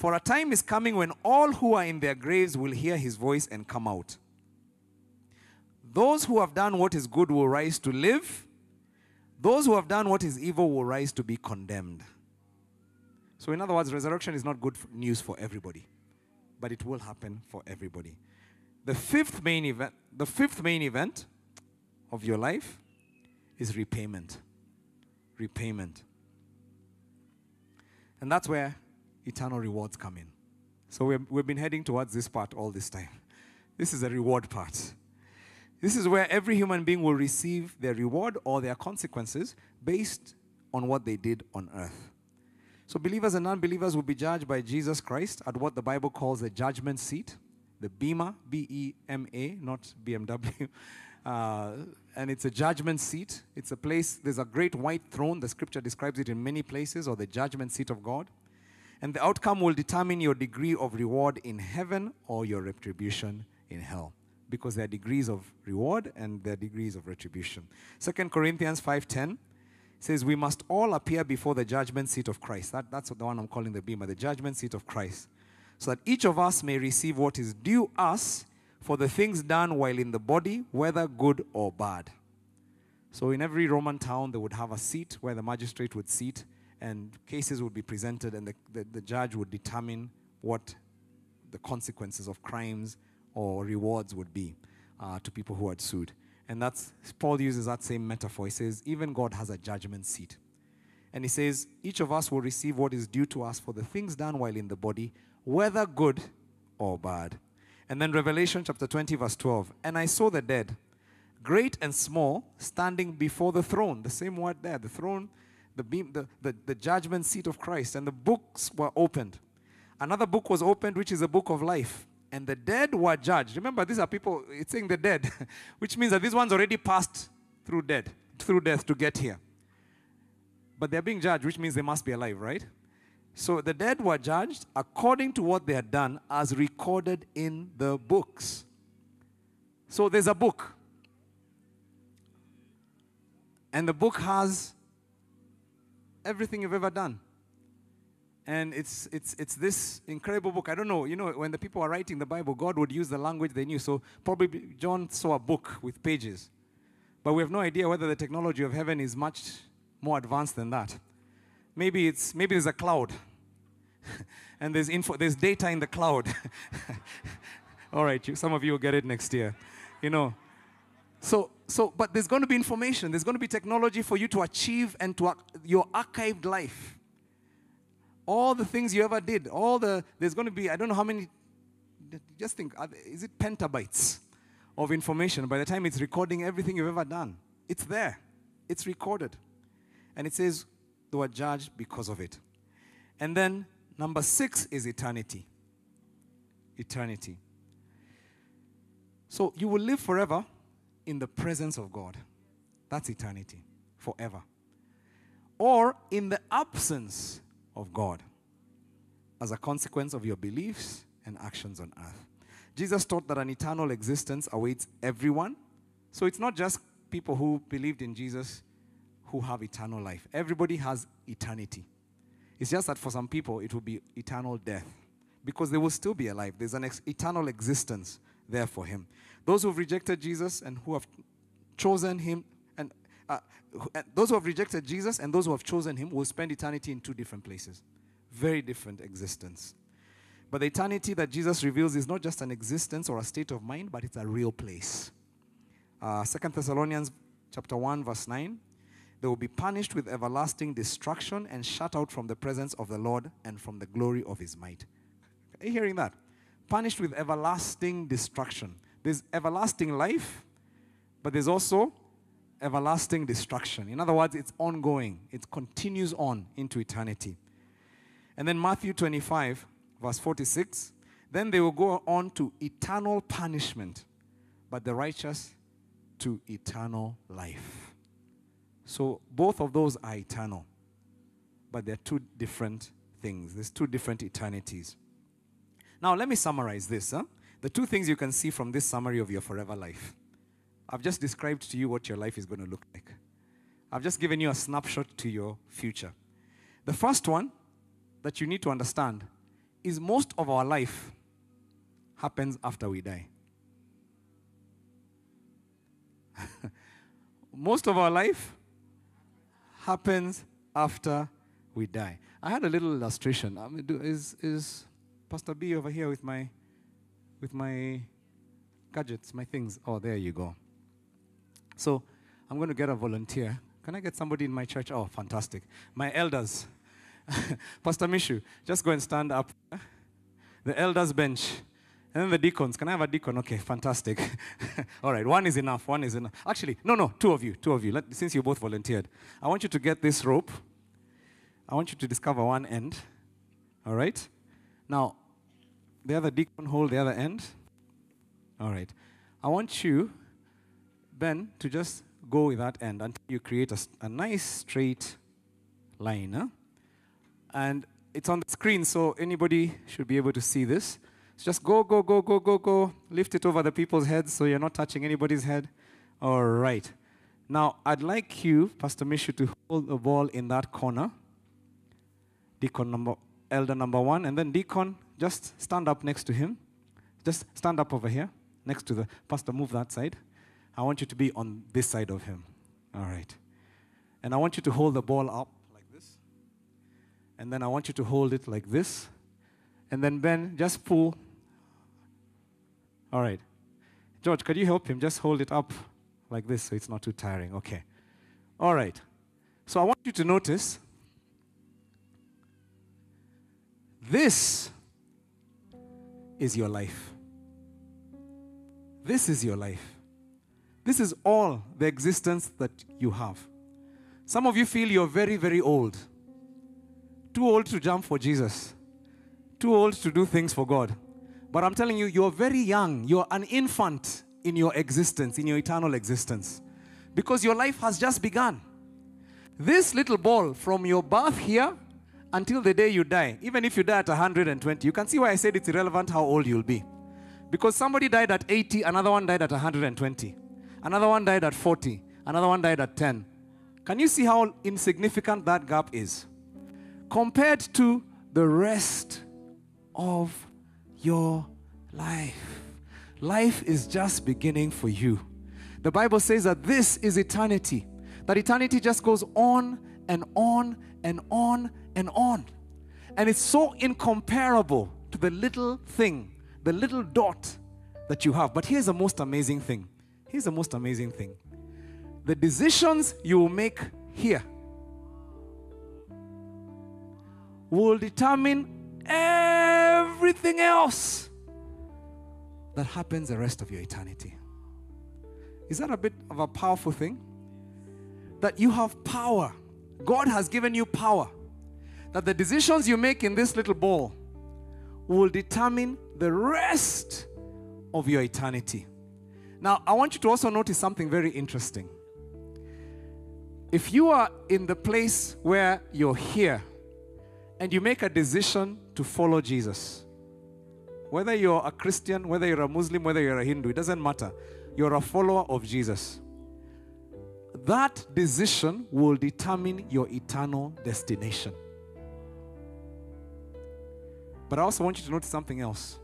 for a time is coming when all who are in their graves will hear his voice and come out. Those who have done what is good will rise to live. Those who have done what is evil will rise to be condemned. So, in other words, resurrection is not good news for everybody. but it will happen for everybody. The fifth main event, the fifth main event of your life is repayment. Repayment. And that's where eternal rewards come in. So we've, we've been heading towards this part all this time. This is the reward part. This is where every human being will receive their reward or their consequences based on what they did on earth. So, believers and unbelievers will be judged by Jesus Christ at what the Bible calls the judgment seat, the Bema, B E M A, not BMW. Uh, and it's a judgment seat. It's a place, there's a great white throne. The scripture describes it in many places, or the judgment seat of God. And the outcome will determine your degree of reward in heaven or your retribution in hell because there are degrees of reward and there are degrees of retribution. Second Corinthians 5:10 says we must all appear before the judgment seat of Christ. That, that's the one I'm calling the bema, the judgment seat of Christ. So that each of us may receive what is due us for the things done while in the body, whether good or bad. So in every Roman town, they would have a seat where the magistrate would sit and cases would be presented, and the, the, the judge would determine what the consequences of crimes or rewards would be uh, to people who had sued. And that's, Paul uses that same metaphor. He says, even God has a judgment seat. And he says, each of us will receive what is due to us for the things done while in the body, whether good or bad. And then Revelation chapter 20, verse 12. And I saw the dead, great and small, standing before the throne. The same word there, the throne, the, bema, the, the, the judgment seat of Christ. And the books were opened. Another book was opened, which is the book of life. And the dead were judged. Remember, these are people, it's saying the dead, which means that these ones already passed through death, through death to get here. But they're being judged, which means they must be alive, right? So the dead were judged according to what they had done as recorded in the books. So there's a book. And the book has everything you've ever done. And it's, it's, it's this incredible book. I don't know, you know, when the people are writing the Bible, God would use the language they knew. So probably John saw a book with pages. But we have no idea whether the technology of heaven is much more advanced than that. Maybe it's maybe there's a cloud. and there's info there's data in the cloud. All right, you, some of you will get it next year. You know. So so but there's going to be information. There's going to be technology for you to achieve and to your archived life all the things you ever did, all the, there's going to be, I don't know how many, just think, is it petabytes of information by the time it's recording everything you've ever done? It's there, it's recorded. And it says they were judged because of it. And then number six is eternity. Eternity. So you will live forever in the presence of God. That's eternity, forever. Or in the absence of God as a consequence of your beliefs and actions on earth. Jesus taught that an eternal existence awaits everyone. So it's not just people who believed in Jesus who have eternal life. Everybody has eternity. It's just that for some people it will be eternal death because they will still be alive. There's an ex- eternal existence there for him. Those who have rejected Jesus and who have chosen him, and uh, those who have rejected Jesus and those who have chosen him will spend eternity in two different places. Very different existence. But the eternity that Jesus reveals is not just an existence or a state of mind, but it's a real place. Uh, 2 Thessalonians chapter 1, verse 9. They will be punished with everlasting destruction and shut out from the presence of the Lord and from the glory of his might. Are you hearing that? Punished with everlasting destruction. There's everlasting life, but there's also everlasting destruction. In other words, it's ongoing, it continues on into eternity. And then Matthew 25, verse 46 then they will go on to eternal punishment, but the righteous to eternal life. So both of those are eternal, but they're two different things. There's two different eternities. Now, let me summarize this. Huh? The two things you can see from this summary of your forever life. I've just described to you what your life is going to look like. I've just given you a snapshot to your future. The first one that you need to understand is most of our life happens after we die. most of our life happens after we die. I had a little illustration. I mean, is, is, Pastor B over here with my with my gadgets, my things. Oh, there you go. So I'm going to get a volunteer. Can I get somebody in my church? Oh, fantastic. My elders. Pastor Mishu, just go and stand up. The elders bench. And then the deacons. Can I have a deacon? Okay, fantastic. All right, one is enough. One is enough. Actually, no, no, two of you. Two of you. Let, since you both volunteered, I want you to get this rope. I want you to discover one end. All right? Now, the other deacon hold the other end. All right. I want you, Ben, to just go with that end until you create a, a nice straight line. Huh? And it's on the screen, so anybody should be able to see this. So just go, go, go, go, go, go. Lift it over the people's heads so you're not touching anybody's head. All right. Now, I'd like you, Pastor Mishu, to hold the ball in that corner. Deacon number, elder number one, and then deacon, just stand up next to him. Just stand up over here, next to the pastor. Move that side. I want you to be on this side of him. All right. And I want you to hold the ball up like this. And then I want you to hold it like this. And then Ben, just pull. All right. George, could you help him? Just hold it up like this so it's not too tiring. Okay. All right. So I want you to notice this is your life. This is your life. This is all the existence that you have. Some of you feel you're very, very old. Too old to jump for Jesus. Too old to do things for God. But I'm telling you, you're very young. You're an infant in your existence, in your eternal existence. Because your life has just begun. This little ball from your birth here until the day you die, even if you die at 120, you can see why I said it's irrelevant how old you'll be. Because somebody died at 80, another one died at 120, another one died at 40, another one died at 10. Can you see how insignificant that gap is? Compared to the rest of your life. Life is just beginning for you. The Bible says that this is eternity, that eternity just goes on and on and on and on. And it's so incomparable to the little thing, the little dot that you have. But here's the most amazing thing. Here's the most amazing thing. The decisions you will make here will determine everything else that happens the rest of your eternity. Is that a bit of a powerful thing? That you have power. God has given you power that the decisions you make in this little ball will determine the rest of your eternity. Now, I want you to also notice something very interesting. If you are in the place where you're here and you make a decision to follow Jesus, whether you're a Christian, whether you're a Muslim, whether you're a Hindu, it doesn't matter. You're a follower of Jesus. That decision will determine your eternal destination. But I also want you to notice something else.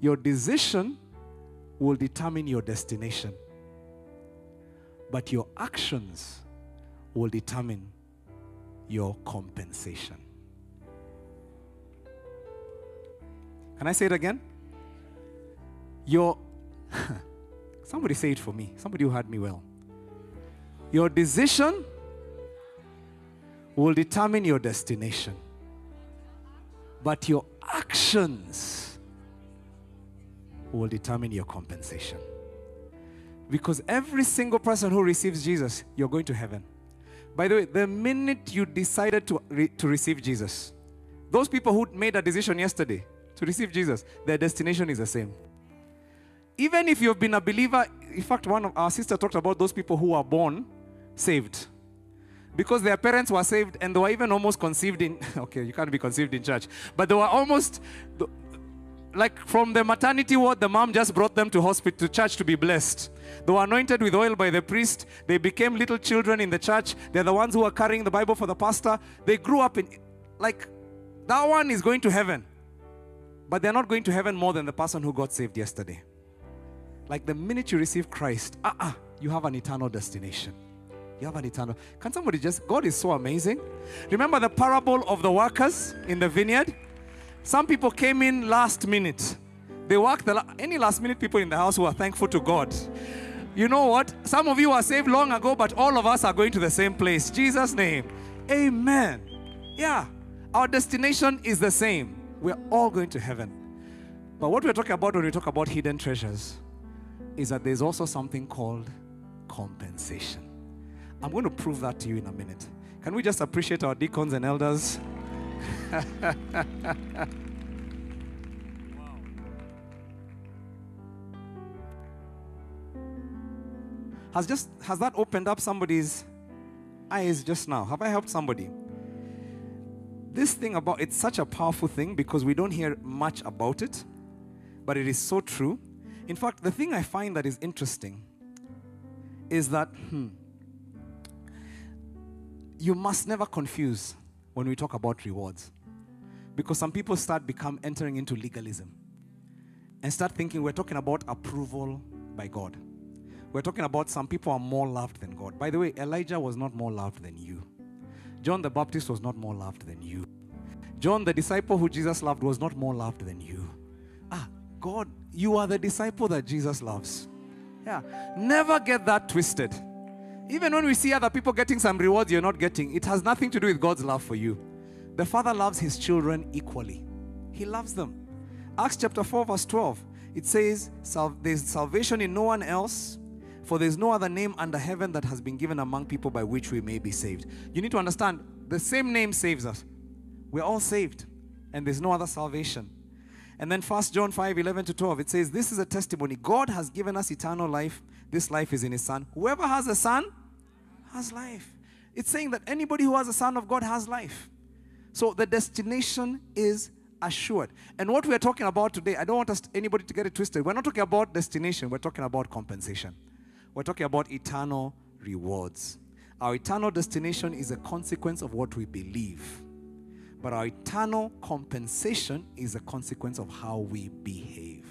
Your decision will determine your destination, but your actions will determine your compensation. Can I say it again? Your somebody say it for me. Somebody who heard me well. Your decision will determine your destination but your actions will determine your compensation. Because every single person who receives Jesus, you're going to heaven. By the way, the minute you decided to, re- to receive Jesus, those people who made a decision yesterday to receive Jesus, their destination is the same. Even if you've been a believer, in fact, one of our sister talked about those people who are born saved. Because their parents were saved and they were even almost conceived in okay you can't be conceived in church but they were almost like from the maternity ward the mom just brought them to hospital to church to be blessed. They were anointed with oil by the priest. They became little children in the church. They're the ones who are carrying the bible for the pastor. They grew up in like that one is going to heaven but they're not going to heaven more than the person who got saved yesterday like the minute you receive christ uh-uh, you have an eternal destination you have an eternal. Can somebody just, God is so amazing. Remember the parable of the workers in the vineyard? Some people came in last minute. They worked the any last minute people in the house who are thankful to God. You know what? Some of you are saved long ago, but all of us are going to the same place. Jesus' name. Amen. Yeah. Our destination is the same. We're all going to heaven. But what we're talking about when we talk about hidden treasures is that there's also something called compensation. I'm going to prove that to you in a minute. Can we just appreciate our deacons and elders? Has just has that opened up somebody's eyes just now? Have I helped somebody? This thing about it's such a powerful thing because we don't hear much about it, but it is so true. In fact, the thing I find that is interesting is that hmm, you must never confuse when we talk about rewards. Because some people start become entering into legalism and start thinking we're talking about approval by God. We're talking about some people are more loved than God. By the way, Elijah was not more loved than you. John the Baptist was not more loved than you. John, the disciple who Jesus loved, was not more loved than you. Ah, God, you are the disciple that Jesus loves. Yeah. Never get that twisted. Even when we see other people getting some rewards you're not getting, it has nothing to do with God's love for you. The Father loves His children equally, He loves them. Acts chapter 4, verse 12, it says, There's salvation in no one else, for there's no other name under heaven that has been given among people by which we may be saved. You need to understand the same name saves us. We're all saved, and there's no other salvation. And then 1 John 5 11 to 12, it says, This is a testimony. God has given us eternal life. This life is in His Son. Whoever has a Son has life. It's saying that anybody who has a Son of God has life. So the destination is assured. And what we're talking about today, I don't want us anybody to get it twisted. We're not talking about destination, we're talking about compensation. We're talking about eternal rewards. Our eternal destination is a consequence of what we believe. But our eternal compensation is a consequence of how we behave.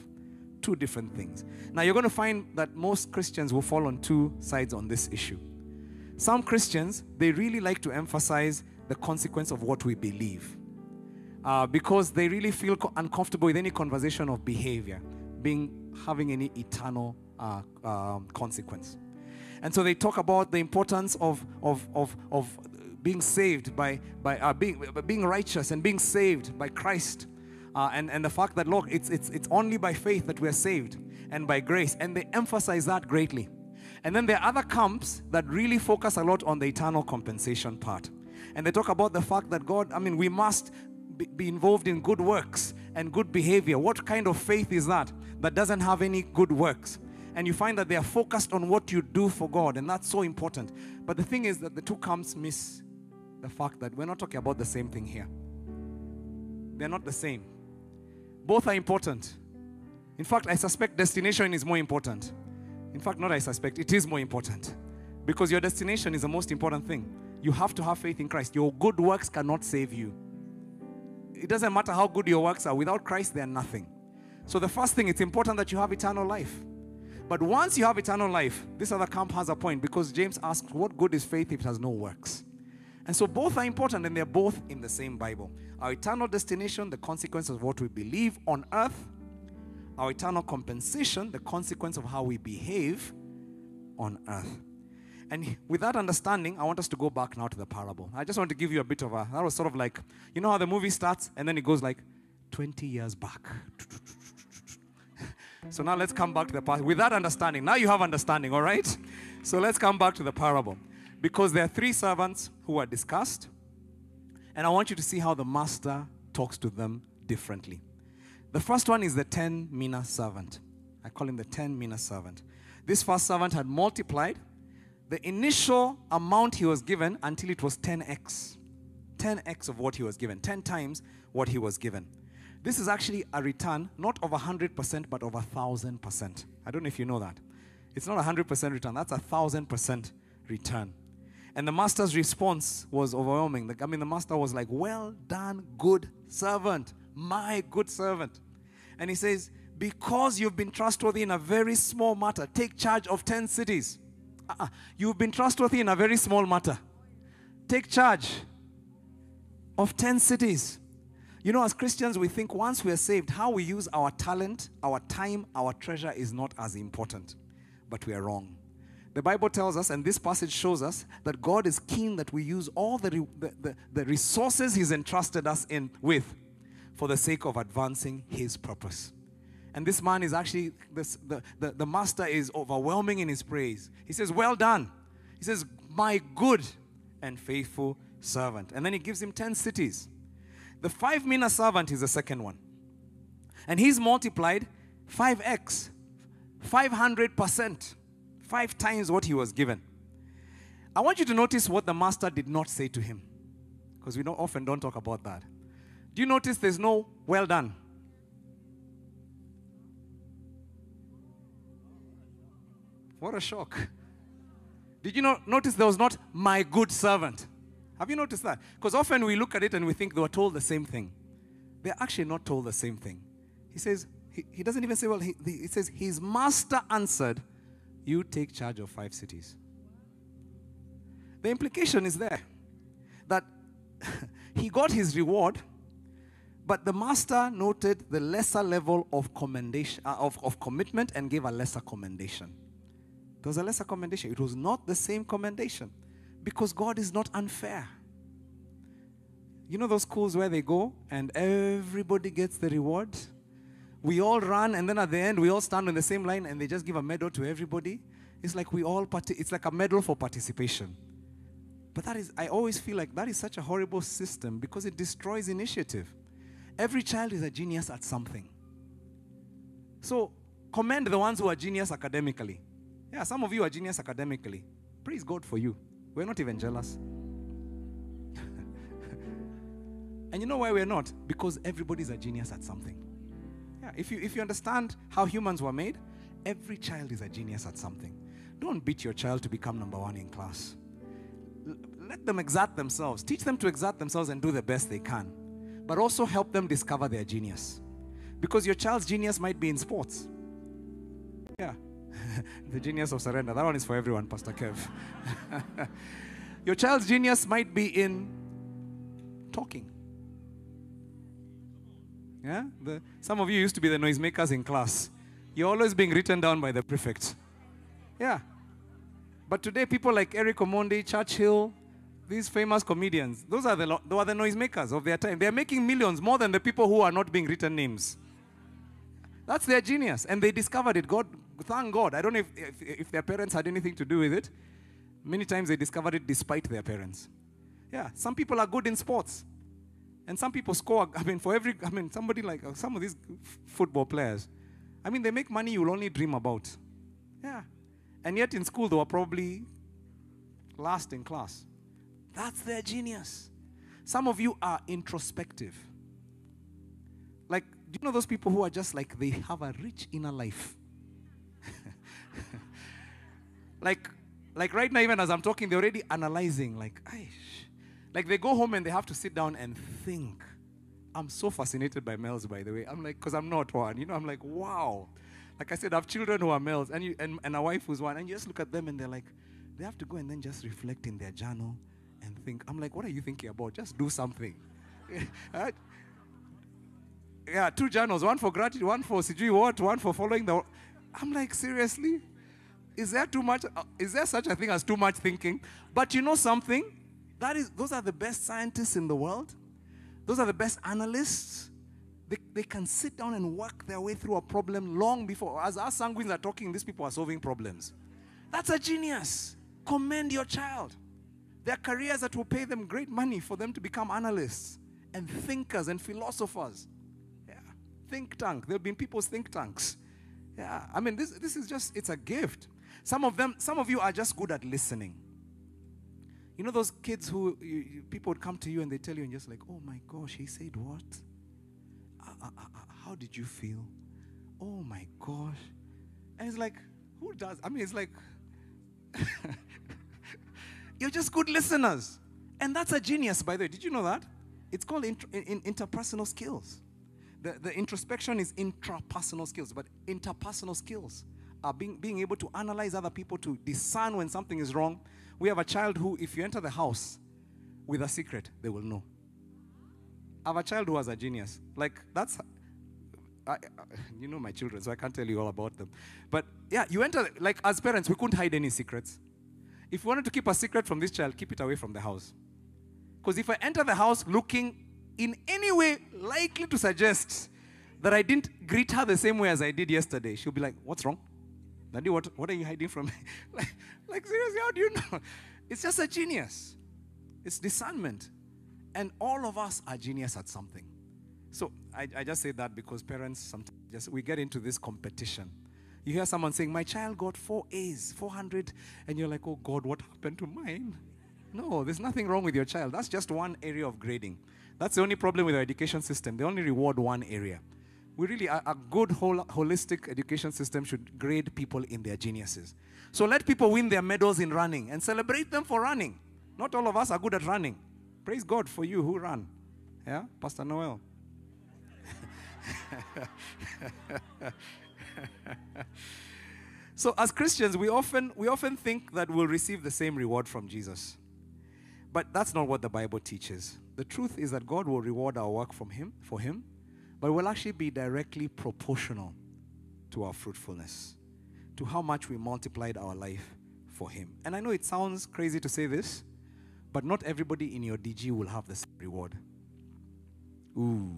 Two different things. Now, you're going to find that most Christians will fall on two sides on this issue. Some Christians, they really like to emphasize the consequence of what we believe uh, because they really feel co- uncomfortable with any conversation of behavior being having any eternal uh, um, consequence. And so they talk about the importance of, of, of, of being saved by, by uh, being, being righteous and being saved by Christ. Uh, and, and the fact that, look, it's, it's, it's only by faith that we're saved and by grace. And they emphasize that greatly. And then there are other camps that really focus a lot on the eternal compensation part. And they talk about the fact that God, I mean, we must be involved in good works and good behavior. What kind of faith is that that doesn't have any good works? And you find that they are focused on what you do for God, and that's so important. But the thing is that the two camps miss the fact that we're not talking about the same thing here. They're not the same. Both are important. In fact, I suspect destination is more important. In fact, not I suspect, it is more important. Because your destination is the most important thing. You have to have faith in Christ. Your good works cannot save you. It doesn't matter how good your works are, without Christ, they're nothing. So, the first thing, it's important that you have eternal life. But once you have eternal life, this other camp has a point because James asks, What good is faith if it has no works? And so both are important and they're both in the same Bible. Our eternal destination, the consequence of what we believe on earth, our eternal compensation, the consequence of how we behave on earth. And with that understanding, I want us to go back now to the parable. I just want to give you a bit of a, that was sort of like, you know how the movie starts and then it goes like 20 years back. So now let's come back to the parable. With that understanding, now you have understanding, all right? So let's come back to the parable. Because there are three servants who are discussed, and I want you to see how the master talks to them differently. The first one is the 10 mina servant. I call him the 10 mina servant. This first servant had multiplied the initial amount he was given until it was 10x. 10x of what he was given, 10 times what he was given. This is actually a return not of 100% but of 1000%. I don't know if you know that. It's not a 100% return, that's a 1000% return. And the master's response was overwhelming. I mean, the master was like, Well done, good servant, my good servant. And he says, Because you've been trustworthy in a very small matter, take charge of 10 cities. Uh-uh. You've been trustworthy in a very small matter. Take charge of 10 cities. You know, as Christians, we think once we are saved, how we use our talent, our time, our treasure is not as important. But we are wrong. The Bible tells us, and this passage shows us, that God is keen that we use all the, the, the, the resources He's entrusted us in with for the sake of advancing His purpose. And this man is actually, this, the, the, the master is overwhelming in his praise. He says, Well done. He says, My good and faithful servant. And then he gives him 10 cities. The five mina servant is the second one. And he's multiplied 5x, 500%, five times what he was given. I want you to notice what the master did not say to him. Because we don't, often don't talk about that. Do you notice there's no well done? What a shock. Did you not notice there was not my good servant? Have you noticed that? Because often we look at it and we think they were told the same thing. They're actually not told the same thing. He says, he, he doesn't even say, well, he, he says, his master answered, You take charge of five cities. The implication is there that he got his reward, but the master noted the lesser level of commendation uh, of, of commitment and gave a lesser commendation. There was a lesser commendation. It was not the same commendation because God is not unfair. You know those schools where they go and everybody gets the reward? We all run and then at the end we all stand on the same line and they just give a medal to everybody. It's like we all part- it's like a medal for participation. But that is I always feel like that is such a horrible system because it destroys initiative. Every child is a genius at something. So commend the ones who are genius academically. Yeah, some of you are genius academically. Praise God for you. We're not even jealous. and you know why we're not? Because everybody's a genius at something. Yeah, if you if you understand how humans were made, every child is a genius at something. Don't beat your child to become number one in class. L- let them exert themselves. Teach them to exert themselves and do the best they can. But also help them discover their genius. Because your child's genius might be in sports. Yeah. the genius of surrender. That one is for everyone, Pastor Kev. Your child's genius might be in talking. Yeah? The, some of you used to be the noisemakers in class. You're always being written down by the prefect. Yeah. But today, people like Eric Omondi, Churchill, these famous comedians, those are the, those are the noisemakers of their time. They're making millions more than the people who are not being written names. That's their genius. And they discovered it. God, thank God. I don't know if, if, if, their parents had anything to do with it. Many times they discovered it despite their parents. Yeah, some people are good in sports. And some people score, I mean, for every, I mean, somebody like uh, some of these football players, I mean, they make money you'll only dream about. Yeah. And yet in school, they were probably last in class. That's their genius. Some of you are introspective. Like, do you know those people who are just like they have a rich inner life? like, like right now, even as I'm talking, they're already analyzing, like, Aish. like they go home and they have to sit down and think. I'm so fascinated by males, by the way. I'm like, because I'm not one, you know, I'm like, wow. Like I said, I have children who are males and, you, and, and a wife who's one, and you just look at them and they're like, they have to go and then just reflect in their journal and think. I'm like, what are you thinking about? Just do something. yeah, two journals, one for gratitude, one for CG what, one for following the. I'm like, seriously? Is there too much? Uh, is there such a thing as too much thinking? But you know something? That is, those are the best scientists in the world. Those are the best analysts. They, they can sit down and work their way through a problem long before. As our sanguines are talking, these people are solving problems. That's a genius. Commend your child. There are careers that will pay them great money for them to become analysts and thinkers and philosophers Yeah. think tank. There have been people's think tanks. Yeah, I mean, this, this is just, it's a gift. Some of them, some of you are just good at listening. You know those kids who you, you, people would come to you and they tell you and just like, oh my gosh, he said what? Uh, uh, uh, how did you feel? Oh my gosh. And it's like, who does? I mean, it's like, you're just good listeners. And that's a genius, by the way. Did you know that? It's called in, interpersonal skills. The, the introspection is intrapersonal skills, but interpersonal skills are being, being able to analyze other people to discern when something is wrong. We have a child who, if you enter the house with a secret, they will know. I have a child who was a genius. Like, that's, I, I, you know my children, so I can't tell you all about them. But yeah, you enter, like, as parents, we couldn't hide any secrets. If you wanted to keep a secret from this child, keep it away from the house. Because if I enter the house looking in any way likely to suggest that I didn't greet her the same way as I did yesterday, she'll be like, What's wrong? Daddy, what, what are you hiding from me? like, like, seriously, how do you know? It's just a genius. It's discernment. And all of us are genius at something. So I, I just say that because parents sometimes just we get into this competition. You hear someone saying, My child got four A's, 400, and you're like, Oh God, what happened to mine? No, there's nothing wrong with your child. That's just one area of grading. That's the only problem with our education system. They only reward one area. We really, a, a good whole, holistic education system should grade people in their geniuses. So let people win their medals in running and celebrate them for running. Not all of us are good at running. Praise God for you who run. Yeah, Pastor Noel. so as Christians, we often we often think that we'll receive the same reward from Jesus. But that's not what the Bible teaches. The truth is that God will reward our work from him for him, but it will actually be directly proportional to our fruitfulness, to how much we multiplied our life for him. And I know it sounds crazy to say this, but not everybody in your DG will have the same reward. Ooh,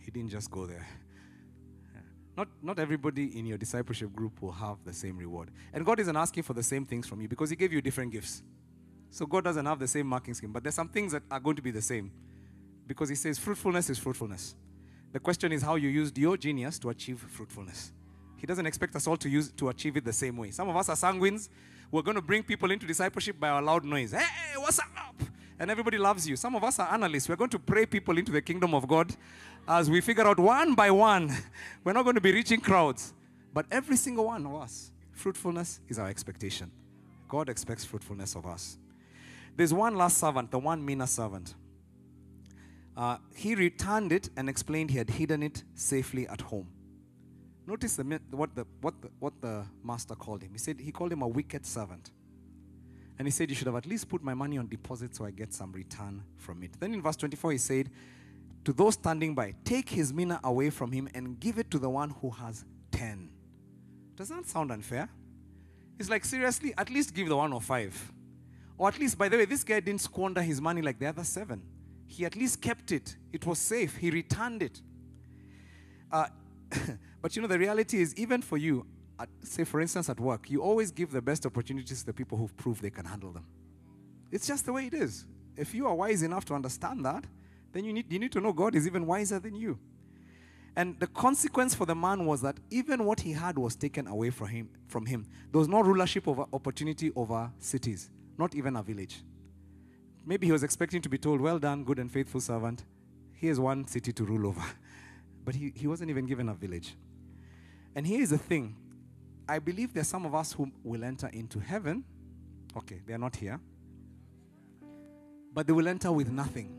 he didn't just go there. Not, not everybody in your discipleship group will have the same reward. And God isn't asking for the same things from you because He gave you different gifts. So God doesn't have the same marking scheme, but there's some things that are going to be the same because He says fruitfulness is fruitfulness. The question is how you used your genius to achieve fruitfulness. He doesn't expect us all to use to achieve it the same way. Some of us are sanguines. We're going to bring people into discipleship by our loud noise. Hey, what's up? And everybody loves you. Some of us are analysts. We're going to pray people into the kingdom of God as we figure out one by one. We're not going to be reaching crowds. But every single one of us, fruitfulness is our expectation. God expects fruitfulness of us. There's one last servant, the one mina servant. Uh, he returned it and explained he had hidden it safely at home. Notice the, what, the, what, the, what the master called him. He said he called him a wicked servant. And he said, You should have at least put my money on deposit so I get some return from it. Then in verse 24, he said, To those standing by, take his mina away from him and give it to the one who has 10. Does that sound unfair? It's like, seriously, at least give the one or five. Or at least, by the way, this guy didn't squander his money like the other seven. He at least kept it, it was safe, he returned it. Uh, but you know, the reality is, even for you, at, say for instance at work, you always give the best opportunities to the people who've proved they can handle them. It's just the way it is. If you are wise enough to understand that, then you need, you need to know God is even wiser than you. And the consequence for the man was that even what he had was taken away from him. From him. There was no rulership over opportunity over cities, not even a village. Maybe he was expecting to be told, Well done, good and faithful servant. Here's one city to rule over. But he, he wasn't even given a village. And here is the thing I believe there's some of us who will enter into heaven. Okay, they're not here. But they will enter with nothing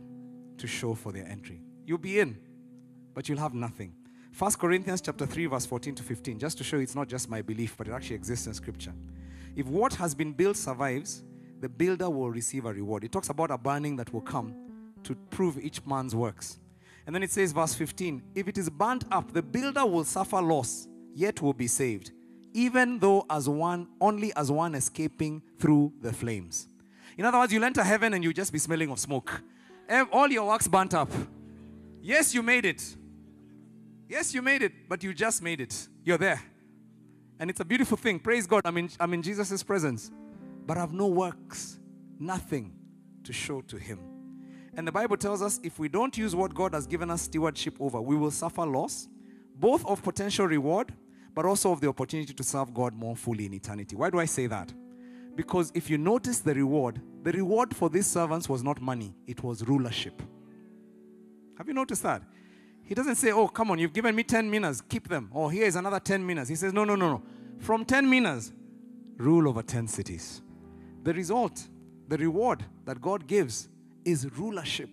to show for their entry. You'll be in, but you'll have nothing. 1 Corinthians chapter 3, verse 14 to 15, just to show it's not just my belief, but it actually exists in scripture. If what has been built survives, the builder will receive a reward. It talks about a burning that will come to prove each man's works. And then it says, verse 15, if it is burnt up, the builder will suffer loss, yet will be saved even though as one, only as one escaping through the flames. In other words, you'll enter heaven and you'll just be smelling of smoke. All your works burnt up. Yes, you made it. Yes, you made it, but you just made it. You're there. And it's a beautiful thing. Praise God. I'm in, I'm in Jesus' presence. But have no works, nothing to show to Him. And the Bible tells us if we don't use what God has given us stewardship over, we will suffer loss, both of potential reward but also of the opportunity to serve God more fully in eternity. Why do I say that? Because if you notice the reward, the reward for these servants was not money, it was rulership. Have you noticed that? He doesn't say, Oh, come on, you've given me 10 minas, keep them. Oh, here is another 10 minas. He says, No, no, no, no. From 10 minas, rule over 10 cities. The result, the reward that God gives is rulership.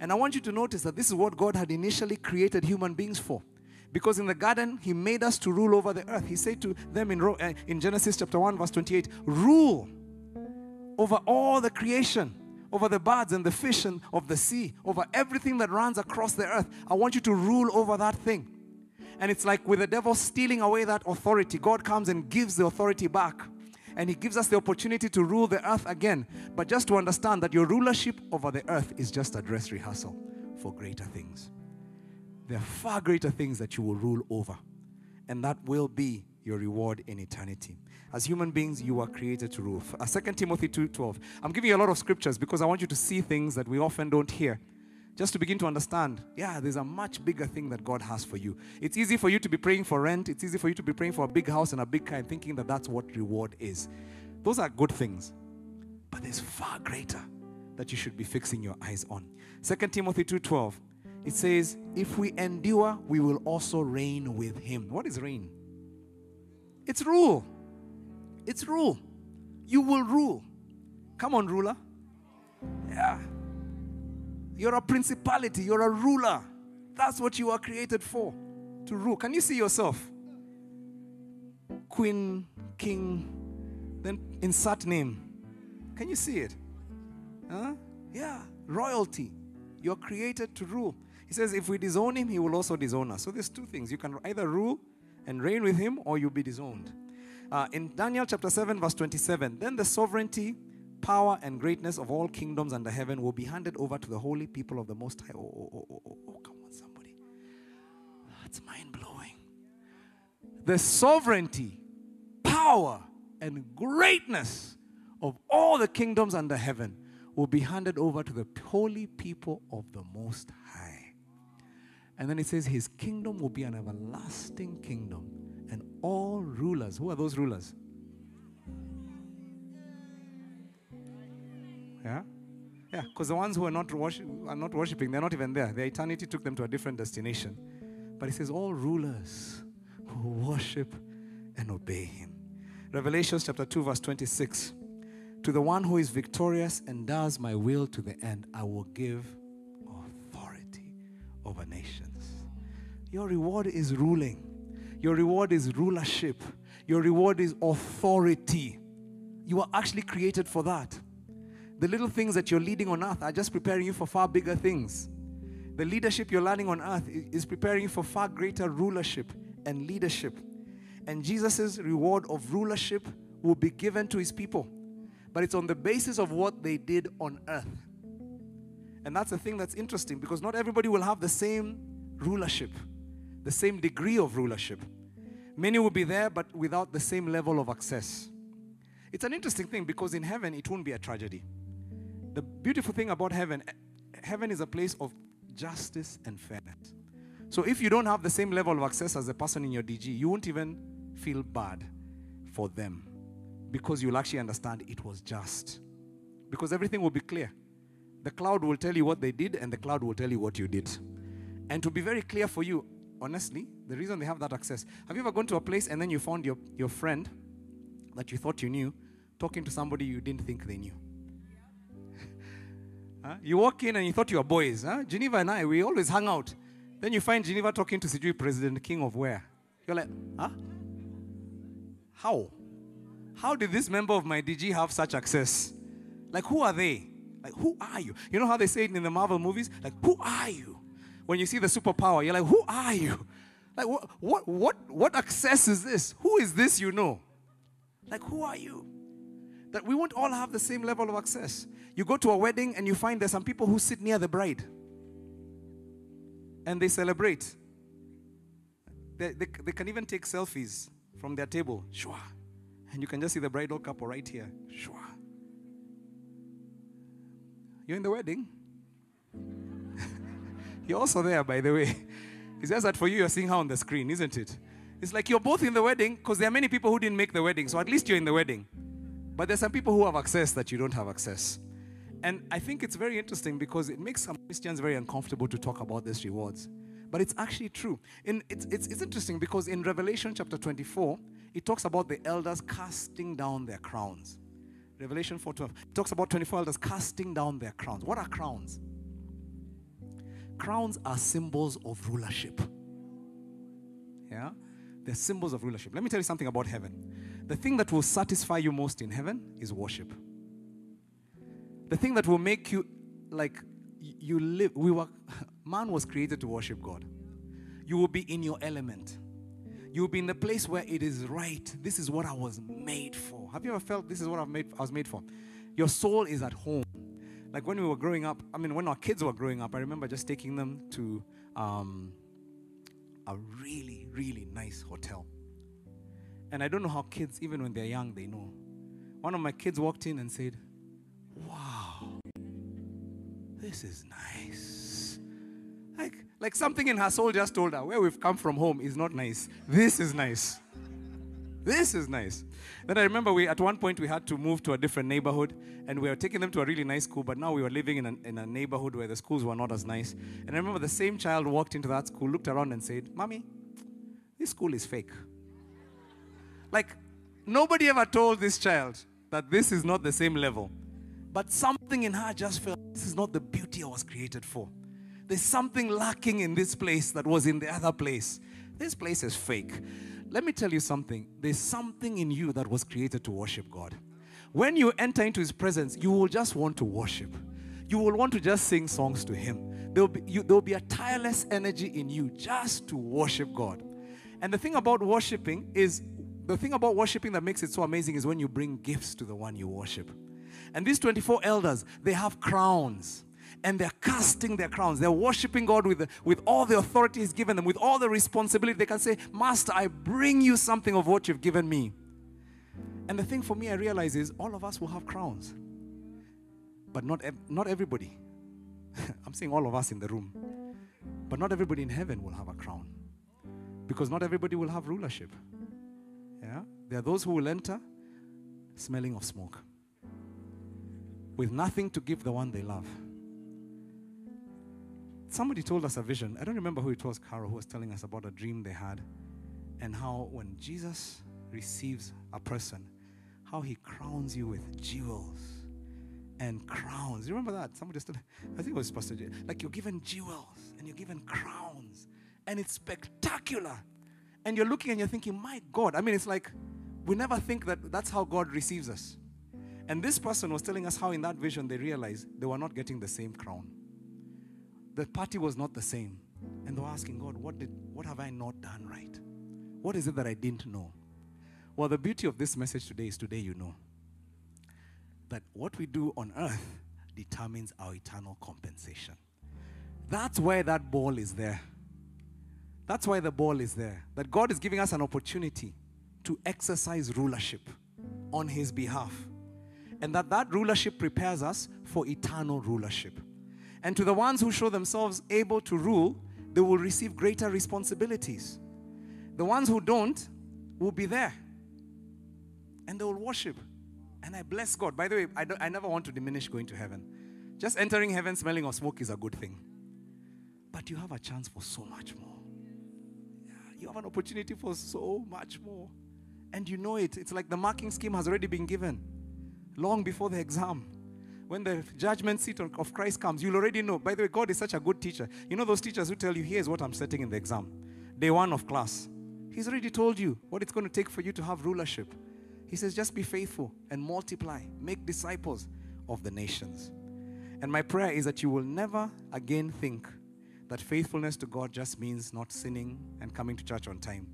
And I want you to notice that this is what God had initially created human beings for. Because in the garden, he made us to rule over the earth. He said to them in, uh, in Genesis chapter 1, verse 28, rule over all the creation, over the birds and the fish and of the sea, over everything that runs across the earth. I want you to rule over that thing. And it's like with the devil stealing away that authority, God comes and gives the authority back. And He gives us the opportunity to rule the earth again. But just to understand that your rulership over the earth is just a dress rehearsal for greater things. There are far greater things that you will rule over. And that will be your reward in eternity. As human beings, you are created to rule. Uh, 2 Timothy 2:12. I'm giving you a lot of scriptures because I want you to see things that we often don't hear. Just to begin to understand, yeah, there's a much bigger thing that God has for you. It's easy for you to be praying for rent. It's easy for you to be praying for a big house and a big car and thinking that that's what reward is. Those are good things. But there's far greater that you should be fixing your eyes on. 2 Timothy 2:12. It says, "If we endure, we will also reign with him." What is reign? It's rule. It's rule. You will rule. Come on, ruler. Yeah. You're a principality, you're a ruler. That's what you are created for to rule. Can you see yourself? Queen, king, then insert name. Can you see it? Huh? Yeah, royalty. You're created to rule. He says, if we disown him, he will also disown us. So there's two things. You can either rule and reign with him, or you'll be disowned. Uh, in Daniel chapter 7, verse 27, then the sovereignty, power, and greatness of all kingdoms under heaven will be handed over to the holy people of the Most High. Oh, oh, oh, oh, oh, oh come on, somebody. That's mind blowing. The sovereignty, power, and greatness of all the kingdoms under heaven will be handed over to the holy people of the Most High. And then it says, His kingdom will be an everlasting kingdom and all rulers. Who are those rulers? Yeah? Yeah, because the ones who are not, worship, are not worshiping, they're not even there. Their eternity took them to a different destination. But he says, all rulers who worship and obey him. Revelation chapter 2, verse 26. To the one who is victorious and does my will to the end, I will give authority over nations. Your reward is ruling. Your reward is rulership. Your reward is authority. You are actually created for that. The little things that you're leading on earth are just preparing you for far bigger things. The leadership you're learning on earth is preparing you for far greater rulership and leadership. And Jesus' reward of rulership will be given to his people. But it's on the basis of what they did on earth. And that's the thing that's interesting because not everybody will have the same rulership the same degree of rulership. Many will be there, but without the same level of access. It's an interesting thing because in heaven, it won't be a tragedy. The beautiful thing about heaven, heaven is a place of justice and fairness. So if you don't have the same level of access as the person in your DG, you won't even feel bad for them because you'll actually understand it was just. Because everything will be clear. The cloud will tell you what they did, and the cloud will tell you what you did. And to be very clear for you, honestly, the reason they have that access. Have you ever gone to a place and then you found your, your friend that you thought you knew talking to somebody you didn't think they knew? Huh? You walk in and you thought you were boys. Huh? Geneva and I, we always hang out. Then you find Geneva talking to Sijui President King of where? You're like, huh? How? How did this member of my DG have such access? Like, who are they? Like, who are you? You know how they say it in the Marvel movies? Like, who are you? when you see the superpower, you're like, who are you? Like, what, what, what, what access is this? Who is this you know? Like, who are you? That we won't all have the same level of access. You go to a wedding and you find there's some people who sit near the bride and they celebrate. They, they, they can even take selfies from their table. Shua. And you can just see the bridal couple right here. Shua. You're in the wedding. You're also there, by the way. It's just that for you, you're seeing her on the screen, isn't it? It's like you're both in the wedding because there are many people who didn't make the wedding. So at least you're in the wedding. But there's some people who have access that you don't have access. And I think it's very interesting because it makes some Christians very uncomfortable to talk about these rewards. But it's actually true. In, it's, it's, it's interesting because in Revelation chapter 24, it talks about the elders casting down their crowns. Revelation 4:12 talks about 24 elders casting down their crowns. What are crowns? Crowns are symbols of rulership. Yeah? They're symbols of rulership. Let me tell you something about heaven. The thing that will satisfy you most in heaven is worship. The thing that will make you like you live. We were man was created to worship God. You will be in your element. You will be in the place where it is right. This is what I was made for. Have you ever felt this is what I've made I was made for? Your soul is at home. Like when we were growing up, I mean when our kids were growing up, I remember just taking them to um, a really, really nice hotel. And I don't know how kids, even when they're young, they know. One of my kids walked in and said, Wow, this is nice. Like, like something in her soul just told her, Where we've come from home is not nice. This is nice. This is nice. Then I remember we at one point we had to move to a different neighborhood and we were taking them to a really nice school, but now we were living in a, in a neighborhood where the schools were not as nice. And I remember the same child walked into that school, looked around and said, Mommy, this school is fake. Like, nobody ever told this child that this is not the same level. But something in her just felt this is not the beauty I was created for. There's something lacking in this place that was in the other place. This place is fake. Let me tell you something. There's something in you that was created to worship God. When you enter into His presence, you will just want to worship. You will want to just sing songs to Him. There will be, you, there will be a tireless energy in you just to worship God. And the thing about worshiping is the thing about worshiping that makes it so amazing is when you bring gifts to the one you worship. And these 24 elders, they have crowns and they're casting their crowns. They're worshiping God with, with all the authority He's given them, with all the responsibility. They can say, Master, I bring you something of what you've given me. And the thing for me, I realize is all of us will have crowns, but not, not everybody. I'm saying all of us in the room, but not everybody in heaven will have a crown because not everybody will have rulership. Yeah? There are those who will enter smelling of smoke with nothing to give the one they love. Somebody told us a vision. I don't remember who it was, Carol, who was telling us about a dream they had and how when Jesus receives a person, how he crowns you with jewels and crowns. You remember that? Somebody still, I think it was Pastor J. Like you're given jewels and you're given crowns and it's spectacular. And you're looking and you're thinking, my God. I mean, it's like we never think that that's how God receives us. And this person was telling us how in that vision they realized they were not getting the same crown. The party was not the same. And they were asking God, what, did, what have I not done right? What is it that I didn't know? Well, the beauty of this message today is today you know that what we do on earth determines our eternal compensation. That's why that ball is there. That's why the ball is there. That God is giving us an opportunity to exercise rulership on His behalf. And that that rulership prepares us for eternal rulership. And to the ones who show themselves able to rule, they will receive greater responsibilities. The ones who don't will be there and they will worship. And I bless God. By the way, I, I never want to diminish going to heaven. Just entering heaven smelling of smoke is a good thing. But you have a chance for so much more. You have an opportunity for so much more. And you know it. It's like the marking scheme has already been given long before the exam. When the judgment seat of Christ comes, you'll already know. By the way, God is such a good teacher. You know those teachers who tell you, here's what I'm setting in the exam. Day one of class. He's already told you what it's going to take for you to have rulership. He says, just be faithful and multiply, make disciples of the nations. And my prayer is that you will never again think that faithfulness to God just means not sinning and coming to church on time.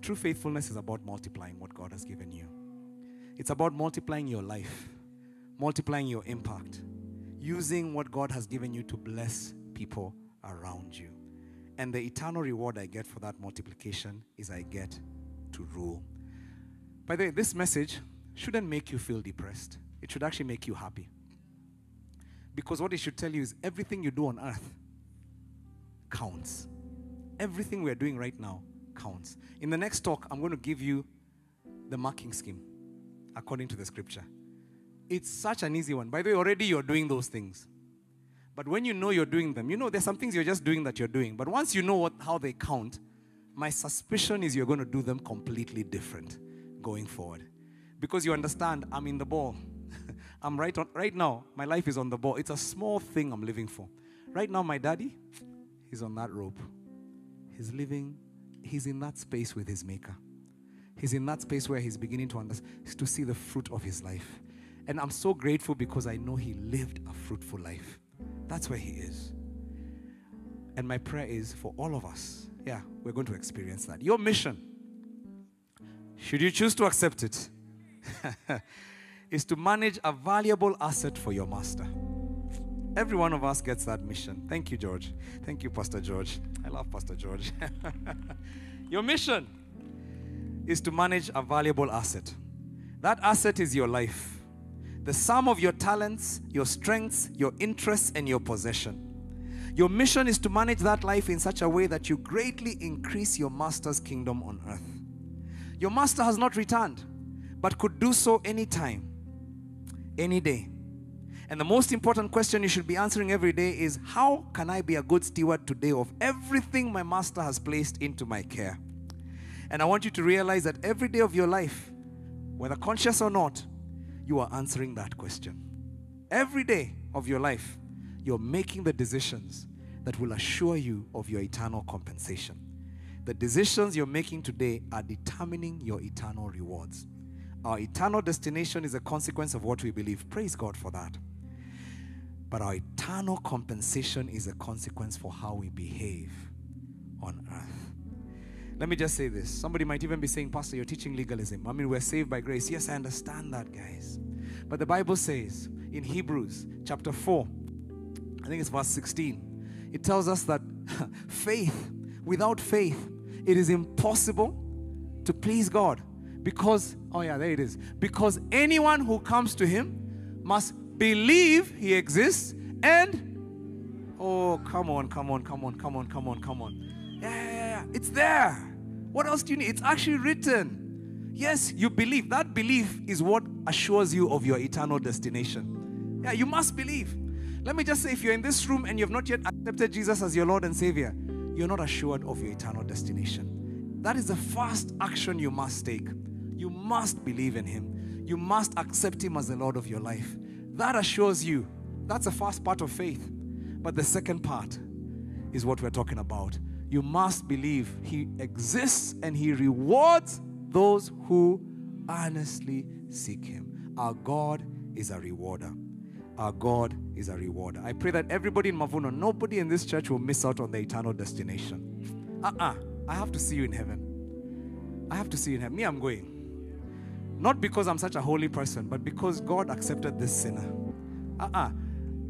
True faithfulness is about multiplying what God has given you, it's about multiplying your life, multiplying your impact, using what God has given you to bless people around you. And the eternal reward I get for that multiplication is I get to rule. By the way, this message shouldn't make you feel depressed. It should actually make you happy. Because what it should tell you is everything you do on earth counts. Everything we're doing right now counts. In the next talk, I'm going to give you the marking scheme according to the scripture. It's such an easy one. By the way, already you're doing those things. But when you know you're doing them, you know there's some things you're just doing that you're doing. But once you know what, how they count, my suspicion is you're going to do them completely different going forward. Because you understand, I'm in the ball. I'm right on right now, my life is on the ball. It's a small thing I'm living for. Right now, my daddy, he's on that rope. He's living, he's in that space with his maker. He's in that space where he's beginning to understand to see the fruit of his life. And I'm so grateful because I know he lived a fruitful life. That's where he is. And my prayer is for all of us. Yeah, we're going to experience that. Your mission, should you choose to accept it, is to manage a valuable asset for your master. Every one of us gets that mission. Thank you, George. Thank you, Pastor George. I love Pastor George. your mission is to manage a valuable asset. That asset is your life. The sum of your talents, your strengths, your interests, and your possession. Your mission is to manage that life in such a way that you greatly increase your master's kingdom on earth. Your master has not returned, but could do so anytime, any day. And the most important question you should be answering every day is how can I be a good steward today of everything my master has placed into my care? And I want you to realize that every day of your life, whether conscious or not, you are answering that question. Every day of your life, you're making the decisions that will assure you of your eternal compensation. The decisions you're making today are determining your eternal rewards. Our eternal destination is a consequence of what we believe. Praise God for that. But our eternal compensation is a consequence for how we behave on earth. Let me just say this. Somebody might even be saying, Pastor, you're teaching legalism. I mean, we're saved by grace. Yes, I understand that, guys. But the Bible says in Hebrews chapter 4, I think it's verse 16, it tells us that faith, without faith, it is impossible to please God. Because, oh yeah, there it is. Because anyone who comes to Him must believe He exists and, oh, come on, come on, come on, come on, come on, come on. Yeah, yeah, yeah, it's there. What else do you need? It's actually written. Yes, you believe. That belief is what assures you of your eternal destination. Yeah, you must believe. Let me just say if you're in this room and you've not yet accepted Jesus as your Lord and Savior, you're not assured of your eternal destination. That is the first action you must take. You must believe in Him. You must accept Him as the Lord of your life. That assures you. That's the first part of faith. But the second part is what we're talking about. You must believe He exists and He rewards those who earnestly seek Him. Our God is a rewarder. Our God is a rewarder. I pray that everybody in Mavuno, nobody in this church will miss out on the eternal destination. Uh uh I have to see you in heaven. I have to see you in heaven. Me, I'm going. Not because I'm such a holy person, but because God accepted this sinner. Uh uh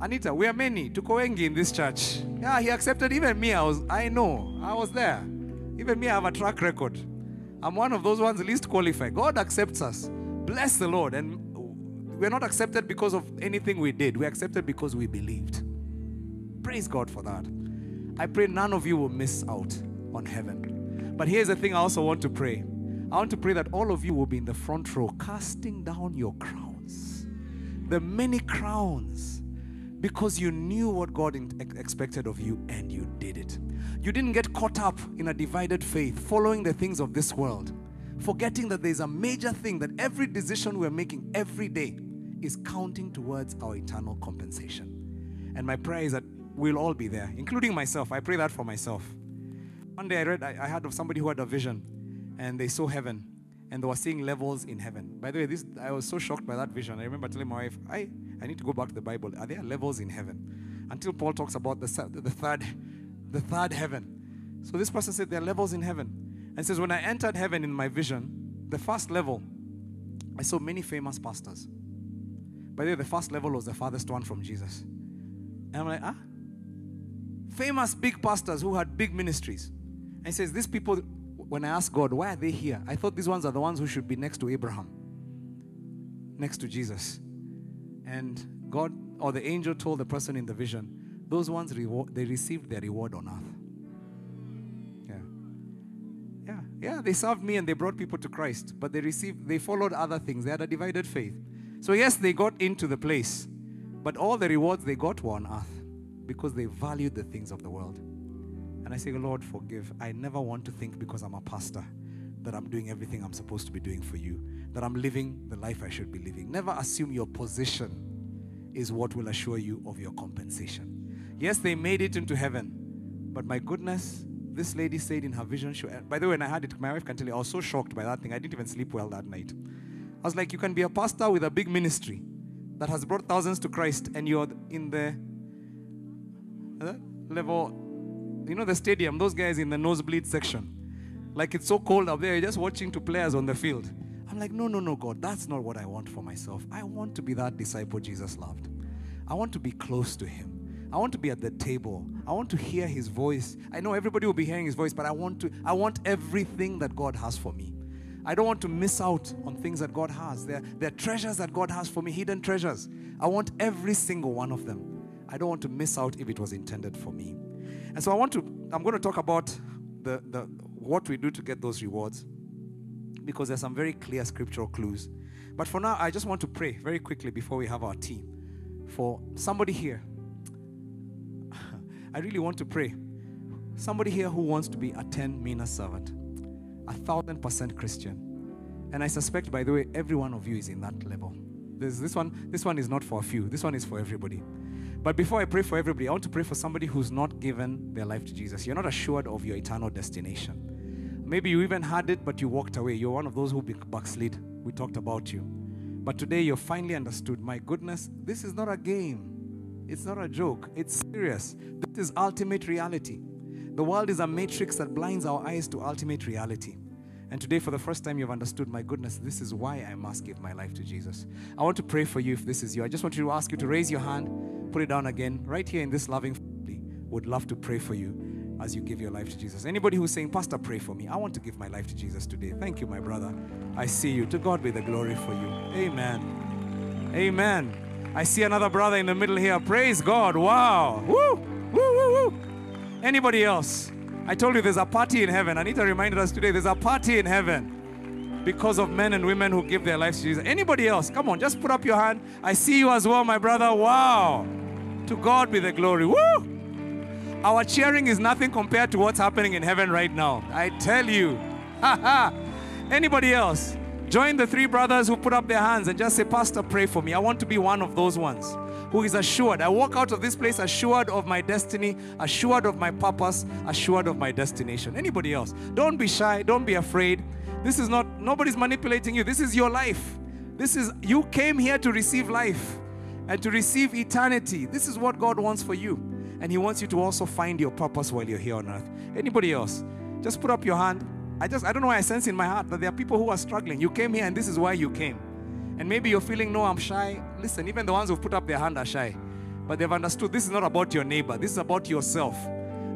Anita, we are many. Tuko wengi in this church. Yeah, he accepted even me. I was I know. I was there. Even me, I have a track record. I'm one of those ones least qualified. God accepts us. Bless the Lord. And we're not accepted because of anything we did. We're accepted because we believed. Praise God for that. I pray none of you will miss out on heaven. But here's the thing I also want to pray. I want to pray that all of you will be in the front row casting down your crowns. The many crowns because you knew what God expected of you and you did it. You didn't get caught up in a divided faith, following the things of this world, forgetting that there's a major thing that every decision we're making every day is counting towards our eternal compensation. And my prayer is that we'll all be there, including myself. I pray that for myself. One day I read, I, heard of somebody who had a vision and they saw heaven and they were seeing levels in heaven. By the way, this I was so shocked by that vision. I remember telling my wife, I, I need to go back to the Bible. Are there levels in heaven? Until Paul talks about the, the third the third heaven. So this person said there are levels in heaven. And says, when I entered heaven in my vision, the first level, I saw many famous pastors. By the way, the first level was the farthest one from Jesus. And I'm like, ah? Famous big pastors who had big ministries. And he says, these people, when I asked God, why are they here? I thought these ones are the ones who should be next to Abraham, next to Jesus. And God or the angel told the person in the vision, those ones reward, they received their reward on earth. Yeah. Yeah. Yeah. They served me and they brought people to Christ, but they received, they followed other things. They had a divided faith. So, yes, they got into the place, but all the rewards they got were on earth because they valued the things of the world. And I say, Lord, forgive. I never want to think because I'm a pastor that I'm doing everything I'm supposed to be doing for you, that I'm living the life I should be living. Never assume your position is what will assure you of your compensation. Yes, they made it into heaven, but my goodness, this lady said in her vision, by the way, when I had it, my wife can tell you, I was so shocked by that thing. I didn't even sleep well that night. I was like, you can be a pastor with a big ministry, that has brought thousands to Christ and you're in the level, you know, the stadium, those guys in the nosebleed section. Like it's so cold up there, you're just watching two players on the field. I'm like, no, no, no, God, that's not what I want for myself. I want to be that disciple Jesus loved. I want to be close to him. I want to be at the table. I want to hear his voice. I know everybody will be hearing his voice, but I want to I want everything that God has for me. I don't want to miss out on things that God has. There, there are treasures that God has for me, hidden treasures. I want every single one of them. I don't want to miss out if it was intended for me. And so I want to, I'm going to talk about the, the what we do to get those rewards because there's some very clear scriptural clues. But for now, I just want to pray very quickly before we have our team for somebody here. I really want to pray. Somebody here who wants to be a 10 mina servant, a thousand percent Christian. And I suspect, by the way, every one of you is in that level. There's this one, this one is not for a few, this one is for everybody. But before I pray for everybody, I want to pray for somebody who's not given their life to Jesus. You're not assured of your eternal destination. Maybe you even had it, but you walked away. You're one of those who backslid. We talked about you. But today you're finally understood my goodness, this is not a game. It's not a joke. It's serious. This is ultimate reality. The world is a matrix that blinds our eyes to ultimate reality. And today, for the first time, you've understood my goodness. This is why I must give my life to Jesus. I want to pray for you if this is you. I just want to ask you to raise your hand put it down again, right here in this loving family, would love to pray for you as you give your life to Jesus. Anybody who's saying, Pastor, pray for me. I want to give my life to Jesus today. Thank you, my brother. I see you. To God be the glory for you. Amen. Amen. I see another brother in the middle here. Praise God. Wow. Woo. Woo, woo, woo. Anybody else? I told you there's a party in heaven. Anita reminded us today there's a party in heaven because of men and women who give their lives to Jesus. Anybody else? Come on, just put up your hand. I see you as well, my brother. Wow. To God be the glory. Woo! Our cheering is nothing compared to what's happening in heaven right now. I tell you. Ha ha. Anybody else? Join the three brothers who put up their hands and just say, Pastor, pray for me. I want to be one of those ones who is assured. I walk out of this place assured of my destiny, assured of my purpose, assured of my destination. Anybody else? Don't be shy. Don't be afraid. This is not, nobody's manipulating you. This is your life. This is, you came here to receive life and to receive eternity. This is what God wants for you. And He wants you to also find your purpose while you're here on earth. Anybody else? Just put up your hand. I just I don't know why I sense in my heart that there are people who are struggling. You came here and this is why you came. And maybe you're feeling, no, I'm shy. Listen, even the ones who've put up their hand are shy. But they've understood this is not about your neighbor, this is about yourself.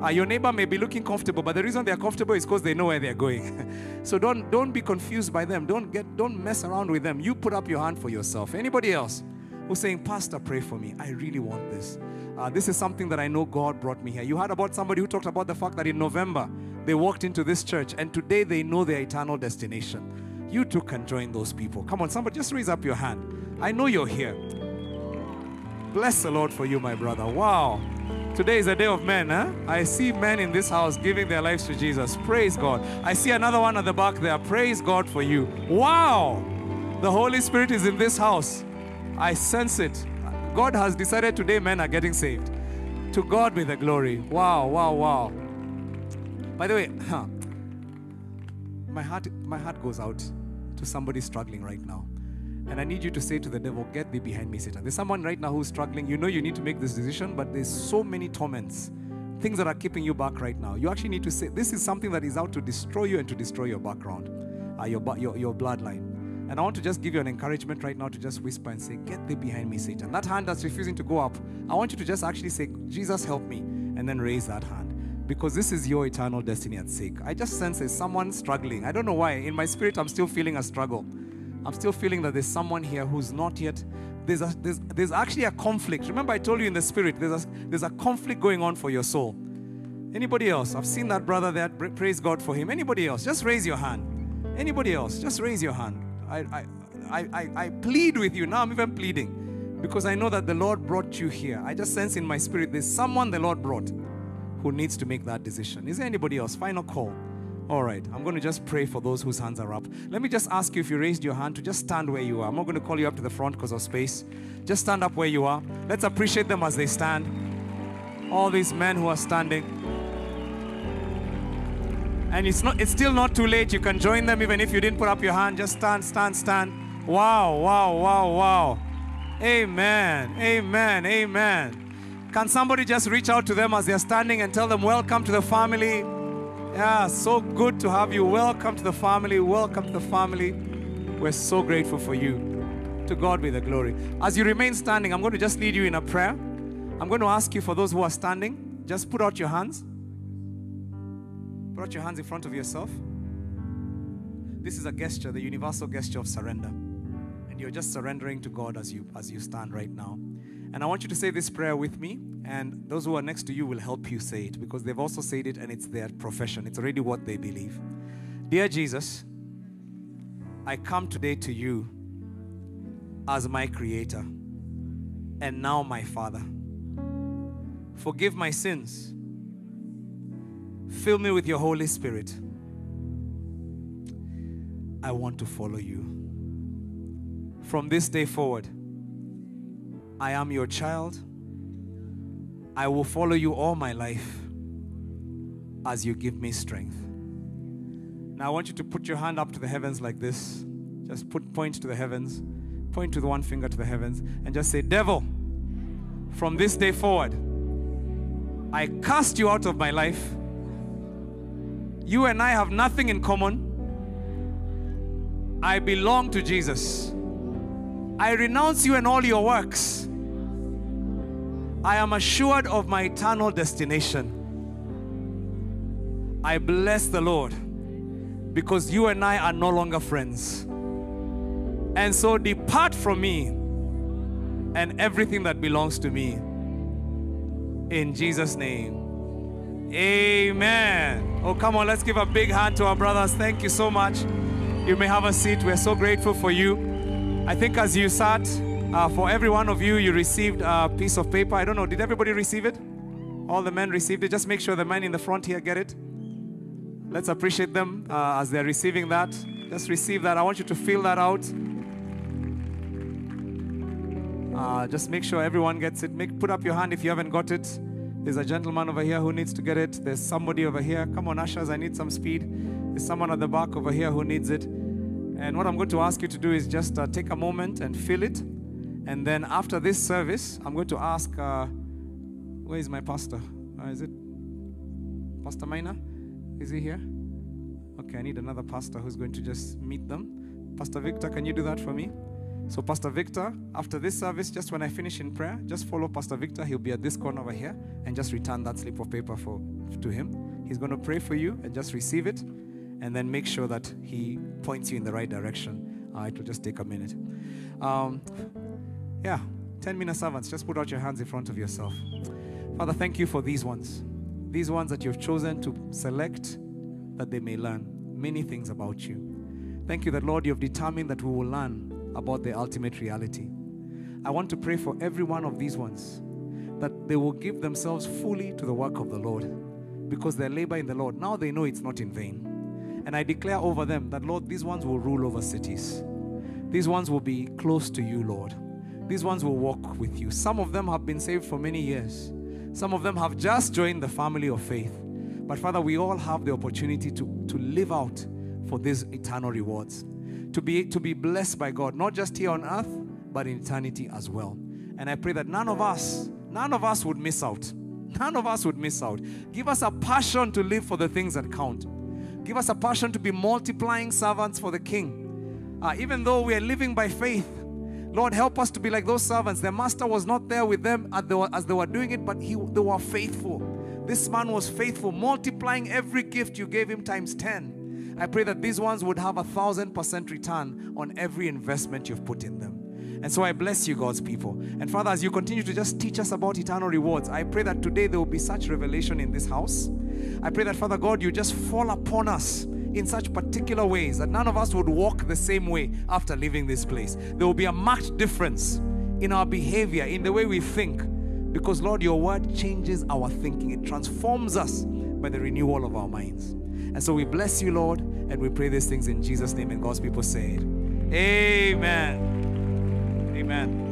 Uh, your neighbor may be looking comfortable, but the reason they're comfortable is because they know where they're going. so don't don't be confused by them. Don't get don't mess around with them. You put up your hand for yourself. Anybody else? who's saying, Pastor, pray for me. I really want this. Uh, this is something that I know God brought me here. You heard about somebody who talked about the fact that in November they walked into this church and today they know their eternal destination. You too can join those people. Come on, somebody, just raise up your hand. I know you're here. Bless the Lord for you, my brother. Wow. Today is a day of men, huh? I see men in this house giving their lives to Jesus. Praise God. I see another one at the back there. Praise God for you. Wow. The Holy Spirit is in this house. I sense it. God has decided today men are getting saved. To God be the glory. Wow, wow, wow. By the way, huh, my heart my heart goes out to somebody struggling right now. And I need you to say to the devil, Get thee behind me, Satan. There's someone right now who's struggling. You know you need to make this decision, but there's so many torments, things that are keeping you back right now. You actually need to say, This is something that is out to destroy you and to destroy your background, uh, your, your, your bloodline. And I want to just give you an encouragement right now to just whisper and say, Get thee behind me, Satan. That hand that's refusing to go up, I want you to just actually say, Jesus, help me, and then raise that hand. Because this is your eternal destiny at stake. I just sense there's someone struggling. I don't know why. In my spirit, I'm still feeling a struggle. I'm still feeling that there's someone here who's not yet. There's, a, there's, there's actually a conflict. Remember, I told you in the spirit, there's a, there's a conflict going on for your soul. Anybody else? I've seen that brother there. Praise God for him. Anybody else? Just raise your hand. Anybody else? Just raise your hand. I, I, I, I plead with you. Now I'm even pleading because I know that the Lord brought you here. I just sense in my spirit there's someone the Lord brought who needs to make that decision. Is there anybody else? Final call. All right, I'm going to just pray for those whose hands are up. Let me just ask you if you raised your hand to just stand where you are. I'm not going to call you up to the front because of space. Just stand up where you are. Let's appreciate them as they stand. All these men who are standing. And it's not it's still not too late. You can join them even if you didn't put up your hand. Just stand, stand, stand. Wow, wow, wow, wow. Amen. Amen. Amen. Can somebody just reach out to them as they're standing and tell them, Welcome to the family? Yeah, so good to have you. Welcome to the family. Welcome to the family. We're so grateful for you. To God be the glory. As you remain standing, I'm going to just lead you in a prayer. I'm going to ask you for those who are standing, just put out your hands. Put out your hands in front of yourself. This is a gesture, the universal gesture of surrender. And you're just surrendering to God as you as you stand right now. And I want you to say this prayer with me, and those who are next to you will help you say it because they've also said it and it's their profession. It's already what they believe. Dear Jesus, I come today to you as my creator and now my father. Forgive my sins. Fill me with your Holy Spirit. I want to follow you. From this day forward, I am your child. I will follow you all my life as you give me strength. Now, I want you to put your hand up to the heavens like this. Just put point to the heavens, point with one finger to the heavens, and just say, Devil, from this day forward, I cast you out of my life. You and I have nothing in common. I belong to Jesus. I renounce you and all your works. I am assured of my eternal destination. I bless the Lord because you and I are no longer friends. And so depart from me and everything that belongs to me. In Jesus' name. Amen. Oh, come on, let's give a big hand to our brothers. Thank you so much. You may have a seat. We're so grateful for you. I think as you sat, uh, for every one of you, you received a piece of paper. I don't know, did everybody receive it? All the men received it. Just make sure the men in the front here get it. Let's appreciate them uh, as they're receiving that. Just receive that. I want you to fill that out. Uh, just make sure everyone gets it. Make, put up your hand if you haven't got it. There's a gentleman over here who needs to get it. There's somebody over here. Come on, ushers, I need some speed. There's someone at the back over here who needs it. And what I'm going to ask you to do is just uh, take a moment and fill it. And then after this service, I'm going to ask, uh, where is my pastor? Uh, is it Pastor Mina? Is he here? Okay, I need another pastor who's going to just meet them. Pastor Victor, can you do that for me? So, Pastor Victor, after this service, just when I finish in prayer, just follow Pastor Victor. He'll be at this corner over here and just return that slip of paper for, to him. He's going to pray for you and just receive it and then make sure that he points you in the right direction. Uh, it will just take a mina. Um, yeah, 10 minute servants, just put out your hands in front of yourself. Father, thank you for these ones. These ones that you've chosen to select that they may learn many things about you. Thank you that, Lord, you've determined that we will learn about the ultimate reality. I want to pray for every one of these ones that they will give themselves fully to the work of the Lord because their labor in the Lord, now they know it's not in vain. And I declare over them that, Lord, these ones will rule over cities. These ones will be close to you, Lord. These ones will walk with you. Some of them have been saved for many years. Some of them have just joined the family of faith. But Father, we all have the opportunity to, to live out for these eternal rewards to be, to be blessed by God, not just here on earth, but in eternity as well. And I pray that none of us, none of us would miss out. None of us would miss out. Give us a passion to live for the things that count. Give us a passion to be multiplying servants for the King. Uh, even though we are living by faith, Lord, help us to be like those servants. Their master was not there with them as they were, doing it, but he, they were faithful. This man was faithful, multiplying every gift you gave him times 10. I pray that these ones would have a thousand percent return on every investment you've put in them. And so I bless you, God's people. And Father, as you continue to just teach us about eternal rewards, I pray that today there will be such revelation in this house. I pray that, Father God, you just fall upon us in such particular ways that none of us would walk the same way after leaving this place. There will be a marked difference in our behavior, in the way we think, because, Lord, your word changes our thinking, it transforms us by the renewal of our minds. And so we bless you, Lord, and we pray these things in Jesus' name. And God's people say. Amen. Amen.